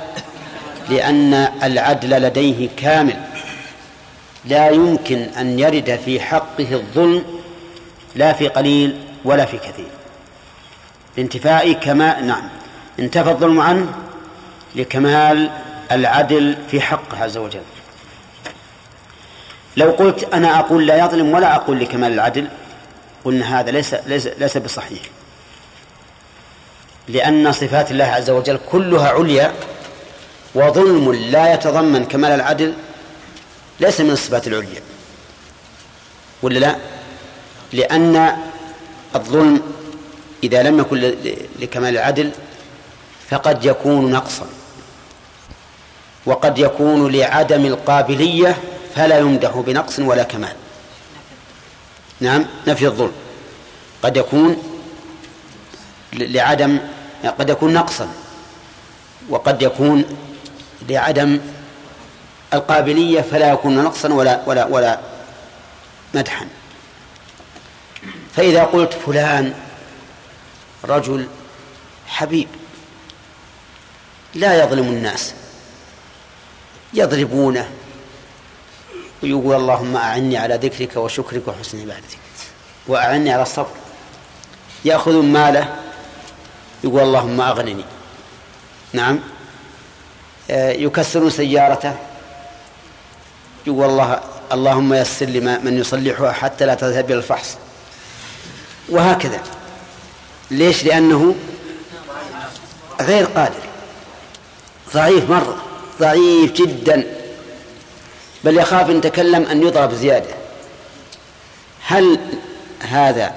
لأن العدل لديه كامل. لا يمكن أن يرد في حقه الظلم لا في قليل ولا في كثير. لانتفاء كما نعم. انتفى الظلم عنه لكمال العدل في حقه عز وجل. لو قلت أنا أقول لا يظلم ولا أقول لكمال العدل قلنا هذا ليس ليس ليس بصحيح. لأن صفات الله عز وجل كلها عليا وظلم لا يتضمن كمال العدل ليس من الصفات العليا. ولا لا؟ لأن الظلم إذا لم يكن لكمال العدل فقد يكون نقصا. وقد يكون لعدم القابلية فلا يمدح بنقص ولا كمال. نعم نفي الظلم. قد يكون لعدم قد يكون نقصا. وقد يكون لعدم القابلية فلا يكون نقصا ولا ولا ولا مدحا. فإذا قلت فلان رجل حبيب لا يظلم الناس يضربونه ويقول اللهم أعني على ذكرك وشكرك وحسن عبادتك وأعني على الصبر. يأخذ ماله يقول اللهم أغنني. نعم؟ يكسرون سيارته. يقول الله اللهم يسر لي من يصلحها حتى لا تذهب إلى الفحص. وهكذا. ليش؟ لأنه غير قادر. ضعيف مرة. ضعيف جدا. بل يخاف إن تكلم أن يضرب زيادة. هل هذا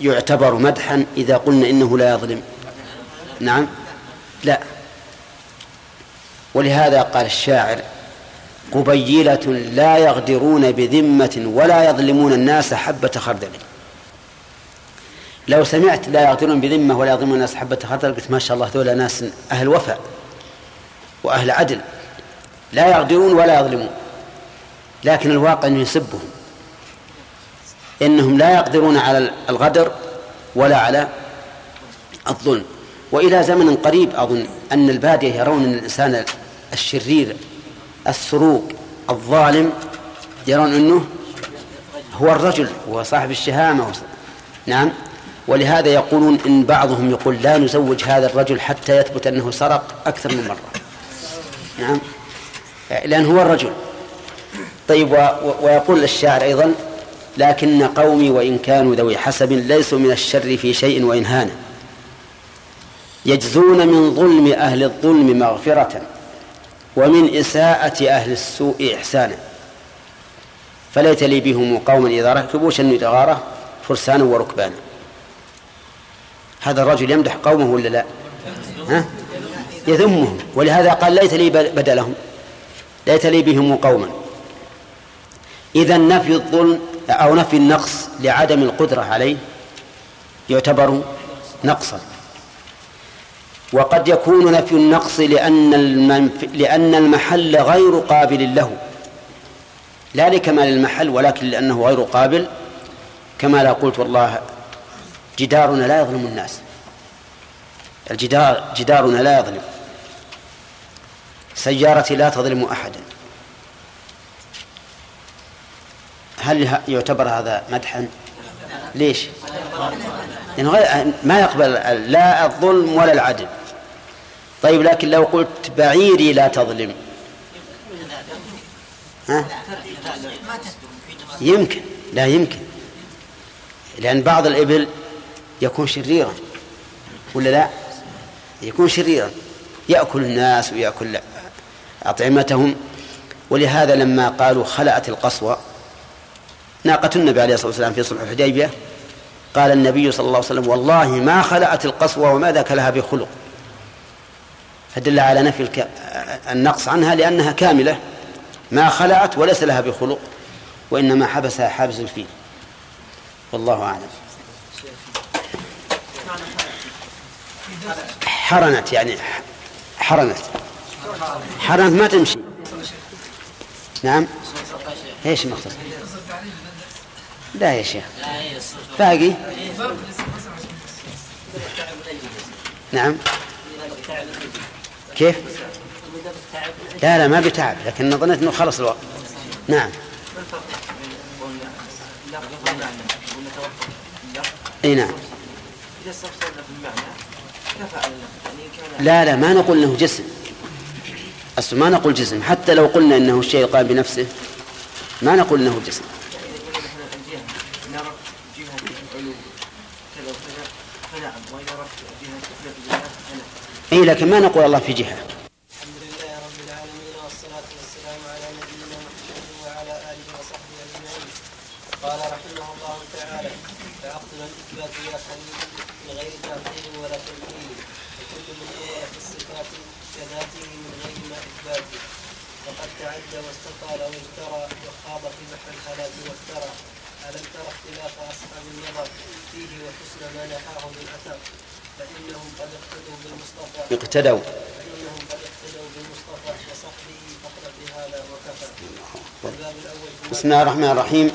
يعتبر مدحا إذا قلنا إنه لا يظلم؟ نعم. لا. ولهذا قال الشاعر قبيلة لا يغدرون بذمة ولا يظلمون الناس حبة خردل. لو سمعت لا يغدرون بذمة ولا يظلمون الناس حبة خردل قلت ما شاء الله ذولا ناس أهل وفاء وأهل عدل. لا يغدرون ولا يظلمون لكن الواقع أنه يسبهم. إنهم لا يقدرون على الغدر ولا على الظلم. وإلى زمن قريب أظن أن البادية يرون أن الإنسان الشرير السروق الظالم يرون أنه هو الرجل هو صاحب الشهامة. نعم. ولهذا يقولون إن بعضهم يقول لا نزوج هذا الرجل حتى يثبت أنه سرق أكثر من مرة. نعم. لأن هو الرجل. طيب ويقول الشاعر أيضا لكن قومي وإن كانوا ذوي حسب ليسوا من الشر في شيء وإن هان يجزون من ظلم أهل الظلم مغفرة ومن إساءة أهل السوء إحسانا. فليت لي بهم قوما إذا ركبوا شنوا دغارة فرسانا وركبانا. هذا الرجل يمدح قومه ولا لا؟ ها؟ يذمهم. ولهذا قال ليت لي بدلهم. ليت لي بهم قوما. إذا نفي الظلم أو نفي النقص لعدم القدرة عليه يعتبر نقصا. وقد يكون نفي النقص لأن المنف... لأن المحل غير قابل له. لا لكمال المحل ولكن لأنه غير قابل. كما لا قلت والله جدارنا لا يظلم الناس. الجدار جدارنا لا يظلم. سيارتي لا تظلم أحدا. هل يعتبر هذا مدحا؟ ليش؟ يعني ما يقبل لا الظلم ولا العدل. طيب لكن لو قلت بعيري لا تظلم. ها؟ يمكن. لا يمكن. لأن بعض الإبل يكون شريرا. ولا لا؟ يكون شريرا. يأكل الناس ويأكل أطعمتهم. ولهذا لما قالوا خلأت القصوى ناقة النبي عليه الصلاة والسلام في صلح الحديبية قال النبي صلى الله عليه وسلم والله ما خلعت القسوة وما ذاك لها بخلق. فدل على نفي. النقص عنها لأنها كاملة. ما خلعت وليس لها بخلق وإنما حبسها حابس الفيل. والله أعلم. حرنت يعني حرنت. حرنت ما تمشي. نعم. إيش المختصر لا يا شيخ. باقي؟ نعم. كيف؟ لا لا ما بتعب لكن ظنيت إنه خلص الوقت. نعم. إي نعم. لا لا ما نقول إنه جسم. أصل ما نقول جسم حتى لو قلنا إنه الشيء قام بنفسه ما نقول إنه جسم إذا قلنا نحن الجهة نرى جهة العلو كذا وكذا فنعم وإذا رأت جهة كفلة الجهة لكن ما نقول الله في جهه الحمد لله رب العالمين والصلاة والسلام على نبينا محمد وعلى آله وصحبه أجمعين قال رحمه الله تعالى الإثبات بغير تعطيل ولا وكل من إيه كذاته من غير ما وقد تعدى واستطال واجترى وخاض في بحر الحالات وافترى ألم تر اختلاف أصحاب النظر فيه وحسن ما نحاه من أثر اقتدوا. بسم الله الرحمن الرحيم.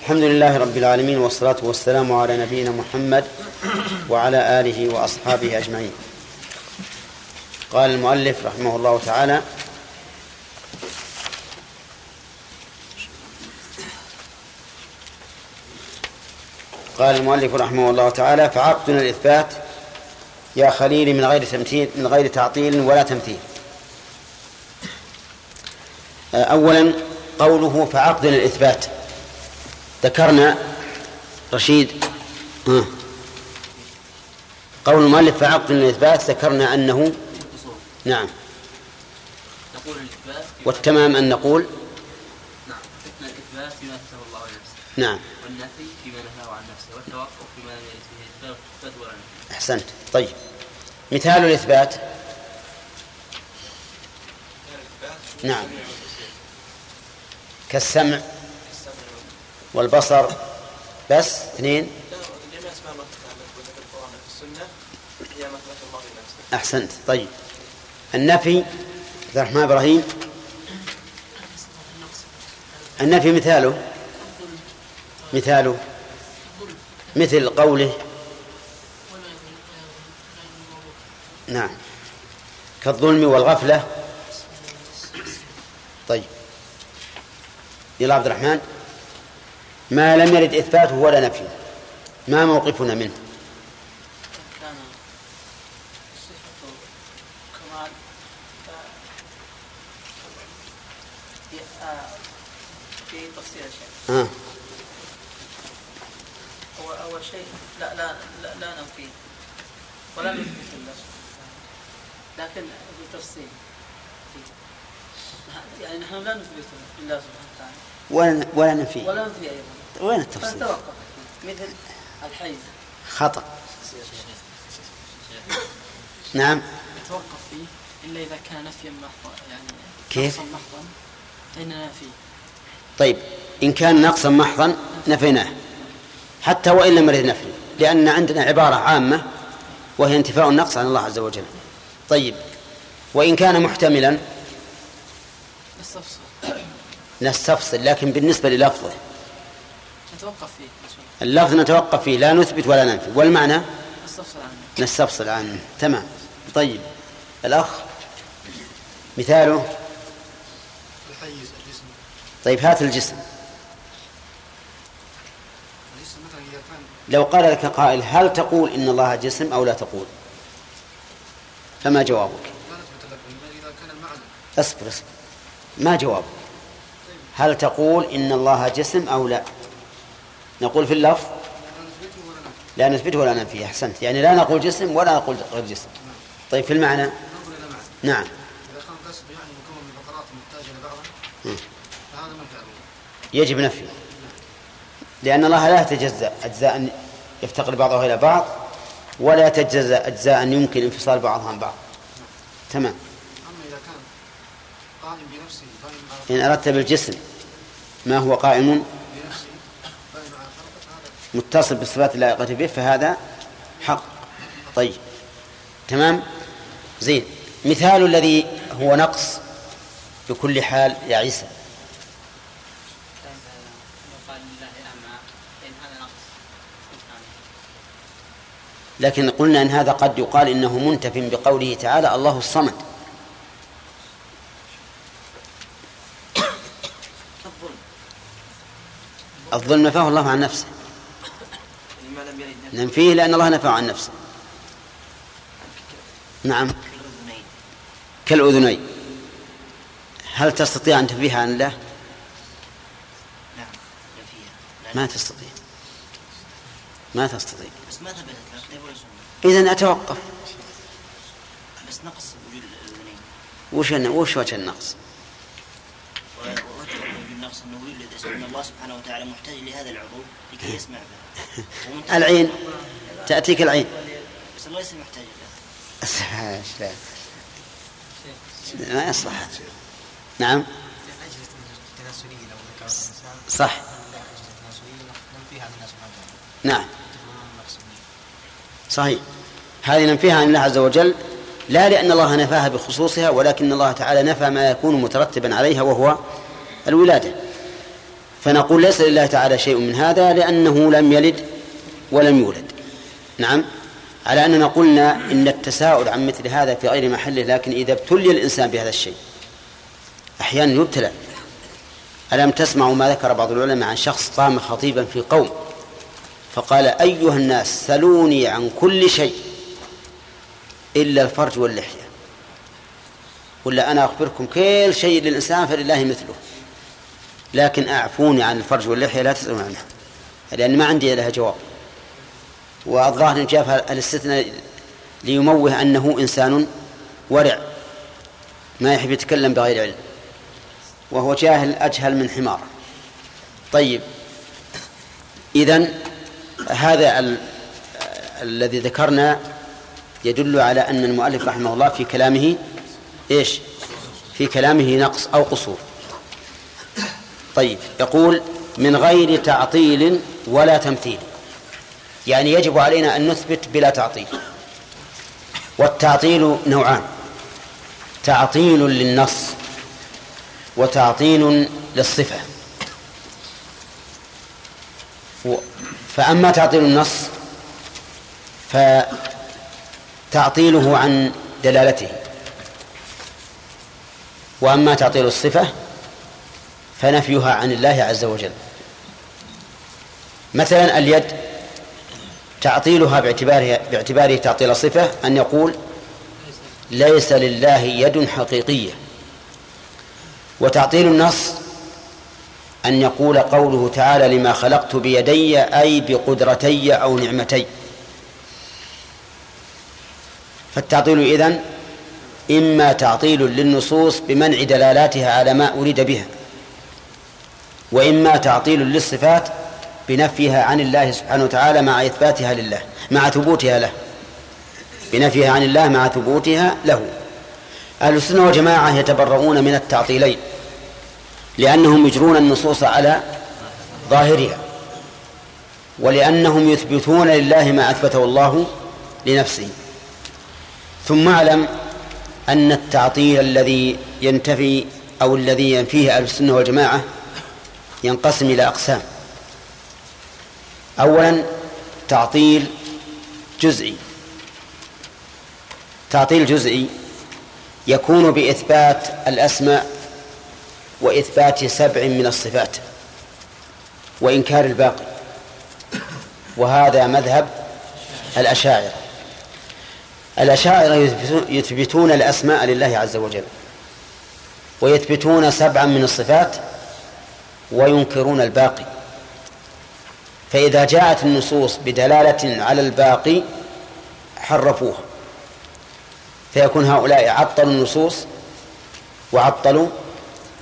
الحمد لله رب العالمين والصلاة والسلام على نبينا محمد وعلى آله وأصحابه أجمعين. قال المؤلف رحمه الله تعالى قال المؤلف رحمه الله تعالى فعقدنا الإثبات يا خليلي من غير تمثيل من غير تعطيل ولا تمثيل. أولا قوله فعقدنا الإثبات ذكرنا رشيد ها. قول المؤلف فعقدنا الإثبات ذكرنا أنه نعم. نقول الإثبات. والتمام أن نقول نعم الإثبات فيما الله لنفسه نعم. والنفي فيما نهاه عن نفسه. والتوقف فيما لم يرد فيه إثبات ولا نفي أحسنت. طيب. مثال الإثبات. نعم. كالسمع والبصر. بس اثنين. أحسنت. طيب. النفي. عبد الرحمن إبراهيم. النفي مثاله. مثاله. مثل قوله. نعم. كالظلم والغفلة. طيب. يلا عبد الرحمن. ما لم يرد إثباته ولا نفيه ما موقفنا منه؟ ي- آه، شيء ها أول أول شيء لا لا لا, لا ننفي ولا نثبت الله لكن بالتفصيل فيه. يعني نحن لا نثبت لله سبحانه وتعالى. ولا ولا نفيه ولا ننفي أيضا. وين التفصيل؟ فنتوقف فيه. مثل الحيز. خطأ. نعم. نتوقف فيه إلا إذا كان نفيا محضا. يعني كيف؟ نقصاً محضا. فإننا فيه طيب. إن كان نقصا محضا نفيناه. حتى وإن لم يرد نفي لأن عندنا عبارة عامة وهي انتفاء النقص عن الله عز وجل. طيب. وإن كان محتملا؟ نستفصل لكن بالنسبة للفظه. نتوقف فيه. اللفظ نتوقف فيه لا نثبت ولا ننفي. والمعنى؟ نستفسر عنه. نستفصل عنه. تمام. طيب. الأخ؟ مثاله؟ الحيز الجسم طيب هات الجسم. الجسم مثلا اذا كان لو قال لك قائل هل تقول إن الله جسم أو لا تقول؟ فما جوابك. اصبر اصبر. ما جوابك. هل تقول إن الله جسم أو لا؟ نقول في اللفظ. لا نثبته ولا ننفيه. أحسنت. يعني لا نقول جسم ولا نقول غير جسم. طيب في المعنى؟ نعم. يجب نفيه. لأن الله لا يتجزأ أجزاء يفتقر بعضها إلى بعض. ولا تجزأ أجزاء يمكن انفصال بعضها عن بعض. تمام. أما إذا كان قائم بنفسه قائم إن أردت بالجسم ما هو قائم؟ بنفسه متصل بالصفات اللائقة به فهذا حق. طيب. تمام؟ زين. مثال الذي هو نقص بكل حال يا عيسى يقال لله أعمى لأن هذا نقص سبحانه لكن قلنا إن هذا قد يقال إنه منتف بقوله تعالى الله الصمد. الظلم نفاه الله عن نفسه. ننفيه لأن الله نفاه عن نفسه. نعم. كالأذنين. كالاذنين هل تستطيع أن تنفيها عن الله؟ نعم ما تستطيع. ما تستطيع. بس ما ثبتت اذا أتوقف. بس نقص وجود الأذنين وش وش وجه النقص؟ و- ووجه وجود النقص أنه يولد اسم أن الله سبحانه وتعالى محتاج لهذا العضو لكي يسمع به. العين. تأتيك العين. بس الله ليس محتاج له. لا. ما يصلح. نعم. صح. نعم. صحيح. هذه ننفيها عن الله عز وجل لا لأن الله نفاها بخصوصها ولكن الله تعالى نفى ما يكون مترتبا عليها وهو الولادة. فنقول ليس لله تعالى شيء من هذا لأنه لم يلد ولم يولد. نعم. على أننا قلنا إن التساؤل عن مثل هذا في غير محله لكن إذا ابتلي الإنسان بهذا الشيء أحيانا يبتلى. ألم تسمعوا ما ذكر بعض العلماء عن شخص قام خطيبا في قوم؟ فقال أيها الناس سلوني عن كل شيء إلا الفرج واللحية. ولا أنا أخبركم كل شيء للإنسان فلله مثله. لكن أعفوني عن الفرج واللحية لا تسألون عنها. لأن ما عندي لها جواب. والظاهر أن جاء الاستثناء ليموه أنه إنسان ورع. ما يحب يتكلم بغير علم. وهو جاهل أجهل من حمار. طيب. إذن هذا ال- الذي ذكرنا يدل على أن المؤلف رحمه الله في كلامه إيش؟ في كلامه نقص أو قصور. طيب يقول من غير تعطيل ولا تمثيل. يعني يجب علينا أن نثبت بلا تعطيل. والتعطيل نوعان تعطيل للنص وتعطيل للصفة. فأما تعطيل النص فتعطيله عن دلالته وأما تعطيل الصفة فنفيها عن الله عز وجل. مثلا اليد تعطيلها باعتبارها باعتباره تعطيل صفة أن يقول ليس لله يد حقيقية وتعطيل النص أن يقول قوله تعالى لما خلقت بيدي أي بقدرتي أو نعمتي. فالتعطيل إذن إما تعطيل للنصوص بمنع دلالاتها على ما أريد بها وإما تعطيل للصفات بنفيها عن الله سبحانه وتعالى مع إثباتها لله مع ثبوتها له. بنفيها عن الله مع ثبوتها له. أهل السنة والجماعة يتبرؤون من التعطيلين. لأنهم يجرون النصوص على ظاهرها ولأنهم يثبتون لله ما أثبته الله لنفسه. ثم اعلم أن التعطيل الذي ينتفي أو الذي ينفيه أهل السنة والجماعة ينقسم إلى أقسام. أولا تعطيل جزئي. تعطيل جزئي يكون بإثبات الأسماء وإثبات سبع من الصفات وإنكار الباقي. وهذا مذهب الأشاعرة. الأشاعرة يثبتون- الأسماء لله عز وجل. ويثبتون سبعا من الصفات وينكرون الباقي. فإذا جاءت النصوص بدلالة على الباقي حرفوها. فيكون هؤلاء عطلوا النصوص وعطلوا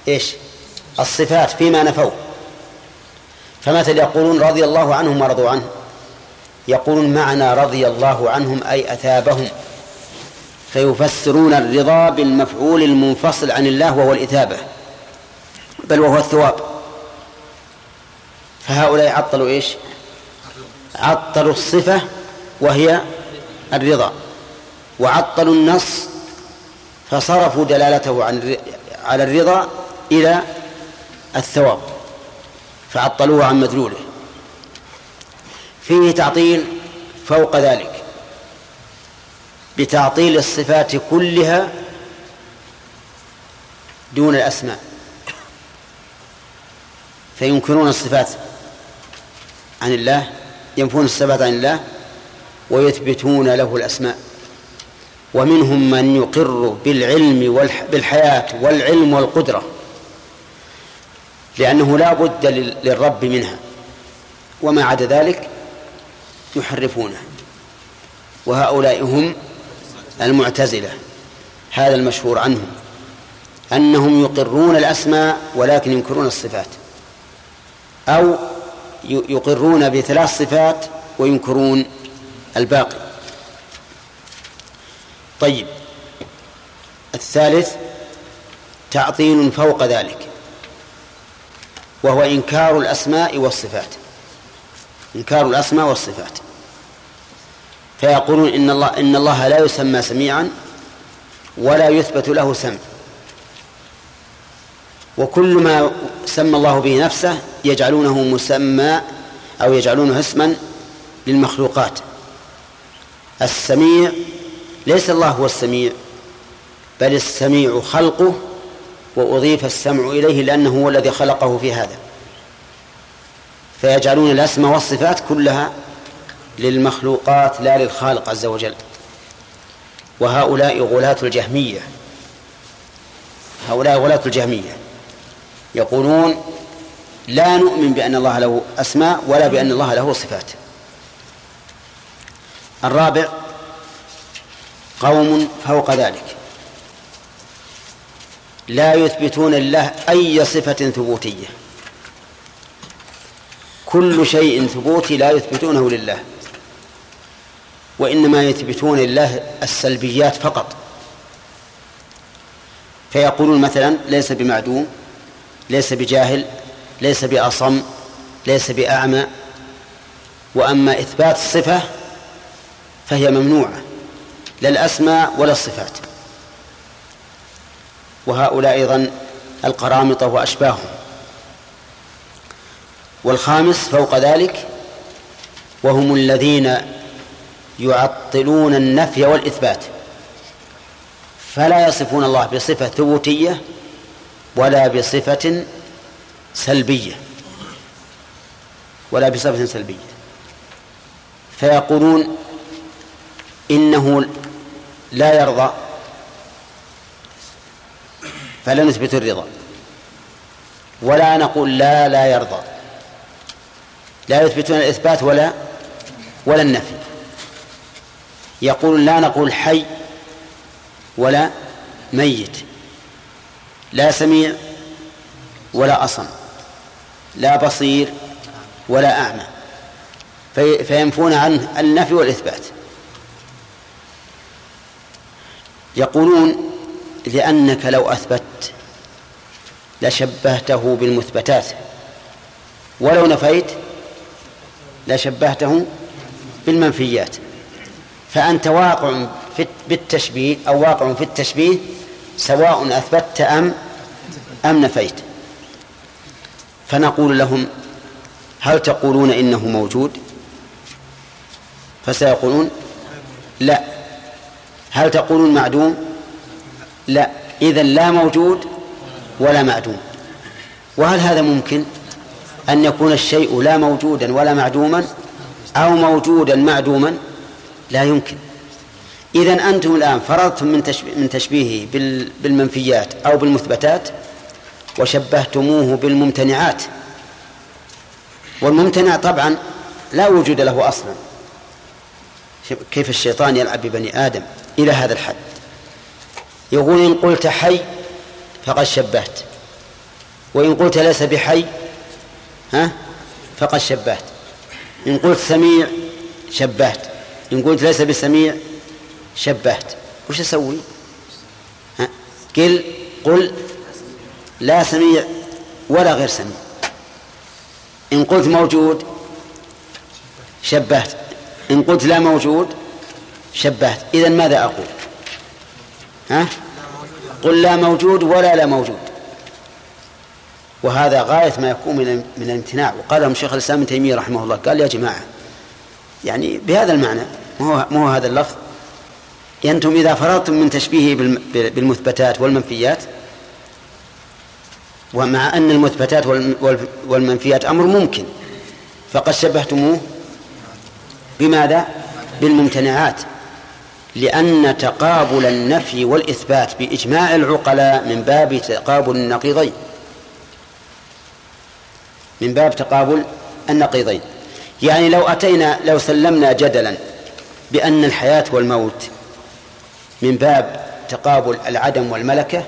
إيش؟ الصفات فيما نفوه فمثل يقولون رضي الله عنهم ورضوا عنه. يقولون معنى رضي الله عنهم أي أثابهم. فيفسرون الرضا بالمفعول المنفصل عن الله وهو الإثابة. بل وهو الثواب. فهؤلاء عطلوا إيش؟ عطلوا الصفة وهي الرضا. وعطلوا النص فصرفوا دلالته عن على الرضا إلى الثواب فعطلوه عن مدلوله. فيه تعطيل فوق ذلك بتعطيل الصفات كلها دون الأسماء فينكرون الصفات عن الله ينفون الصفات عن الله ويثبتون له الأسماء. ومنهم من يقر بالعلم بالحياة والعلم والقدرة. لأنه لا بد للرب منها. وما عدا ذلك يحرفونه. وهؤلاء هم المعتزلة هذا المشهور عنهم. أنهم يقرون الأسماء ولكن ينكرون الصفات. أو يقرون بثلاث صفات وينكرون الباقي. طيب الثالث تعطيل فوق ذلك. وهو إنكار الأسماء والصفات. إنكار الأسماء والصفات. فيقولون إن الله إن الله لا يسمى سميعا ولا يثبت له سمع. وكل ما سمى الله به نفسه يجعلونه مسمى أو يجعلونه اسما للمخلوقات. السميع ليس الله هو السميع بل السميع خلقه وأضيف السمع إليه لأنه هو الذي خلقه في هذا. فيجعلون الأسماء والصفات كلها للمخلوقات لا للخالق عز وجل. وهؤلاء غلاة الجهمية. هؤلاء غلاة الجهمية. يقولون لا نؤمن بأن الله له أسماء ولا بأن الله له صفات. الرابع قوم فوق ذلك. لا يثبتون لله أي صفة ثبوتية. كل شيء ثبوتي لا يثبتونه لله وإنما يثبتون لله السلبيات فقط. فيقولون مثلا ليس بمعدوم ليس بجاهل ليس بأصم ليس بأعمى وأما إثبات الصفة فهي ممنوعة لا الأسماء ولا الصفات. وهؤلاء أيضا القرامطة وأشباههم. والخامس فوق ذلك وهم الذين يعطلون النفي والإثبات. فلا يصفون الله بصفة ثبوتية ولا بصفة سلبية. ولا بصفة سلبية. فيقولون إنه لا يرضى فلا نثبت الرضا. ولا نقول لا لا يرضى. لا يثبتون الإثبات ولا ولا النفي. يقول لا نقول حي ولا ميت. لا سميع ولا أصم. لا بصير ولا أعمى. في فينفون عنه النفي والإثبات. يقولون لأنك لو أثبت لشبهته بالمثبتات ولو نفيت لشبهته بالمنفيات. فأنت واقع بالتشبيه أو واقع في التشبيه سواء أثبتت أم أم نفيت. فنقول لهم هل تقولون إنه موجود؟ فسيقولون لا. هل تقولون معدوم؟ لا إذا لا موجود ولا معدوم. وهل هذا ممكن؟ أن يكون الشيء لا موجودا ولا معدوما أو موجودا معدوما؟ لا يمكن. إذا أنتم الآن فرضتم من من تشبيهه بالمنفيات أو بالمثبتات وشبهتموه بالممتنعات. والممتنع طبعا لا وجود له أصلا. كيف الشيطان يلعب ببني آدم إلى هذا الحد. يقول إن قلت حي فقد شبهت وإن قلت ليس بحي ها فقد شبهت إن قلت سميع شبهت إن قلت ليس بسميع شبهت. وش أسوي؟ ها؟ قل قل لا سميع ولا غير سميع. إن قلت موجود شبهت إن قلت لا موجود شبهت. إذا ماذا أقول؟ ها؟ قل لا موجود ولا لا موجود. وهذا غاية ما يكون من من الامتناع. وقال لهم شيخ الإسلام ابن تيمية رحمه الله قال يا جماعة يعني بهذا المعنى ما هو ما هو هذا اللفظ؟ أنتم إذا فرضتم من تشبيهه بالمثبتات والمنفيات ومع أن المثبتات والمنفيات أمر ممكن فقد شبهتموه بماذا؟ بالممتنعات. لأن تقابل النفي والإثبات بإجماع العقلاء من باب تقابل النقيضين. من باب تقابل النقيضين. يعني لو أتينا لو سلمنا جدلا بأن الحياة والموت من باب تقابل العدم والملكة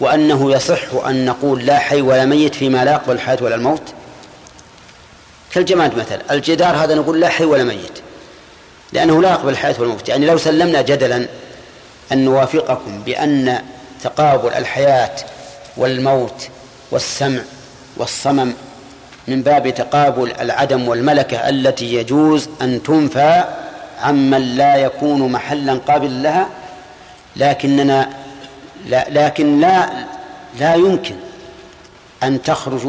وأنه يصح أن نقول لا حي ولا ميت فيما لا يقبل الحياة ولا الموت كالجماد مثلا الجدار هذا نقول لا حي ولا ميت. لأنه لا يقبل الحياة والموت يعني لو سلمنا جدلا أن نوافقكم بأن تقابل الحياة والموت والسمع والصمم من باب تقابل العدم والملكة التي يجوز أن تنفى عمن لا يكون محلا قابلا لها لكننا لا لكن لا لا يمكن أن تخرج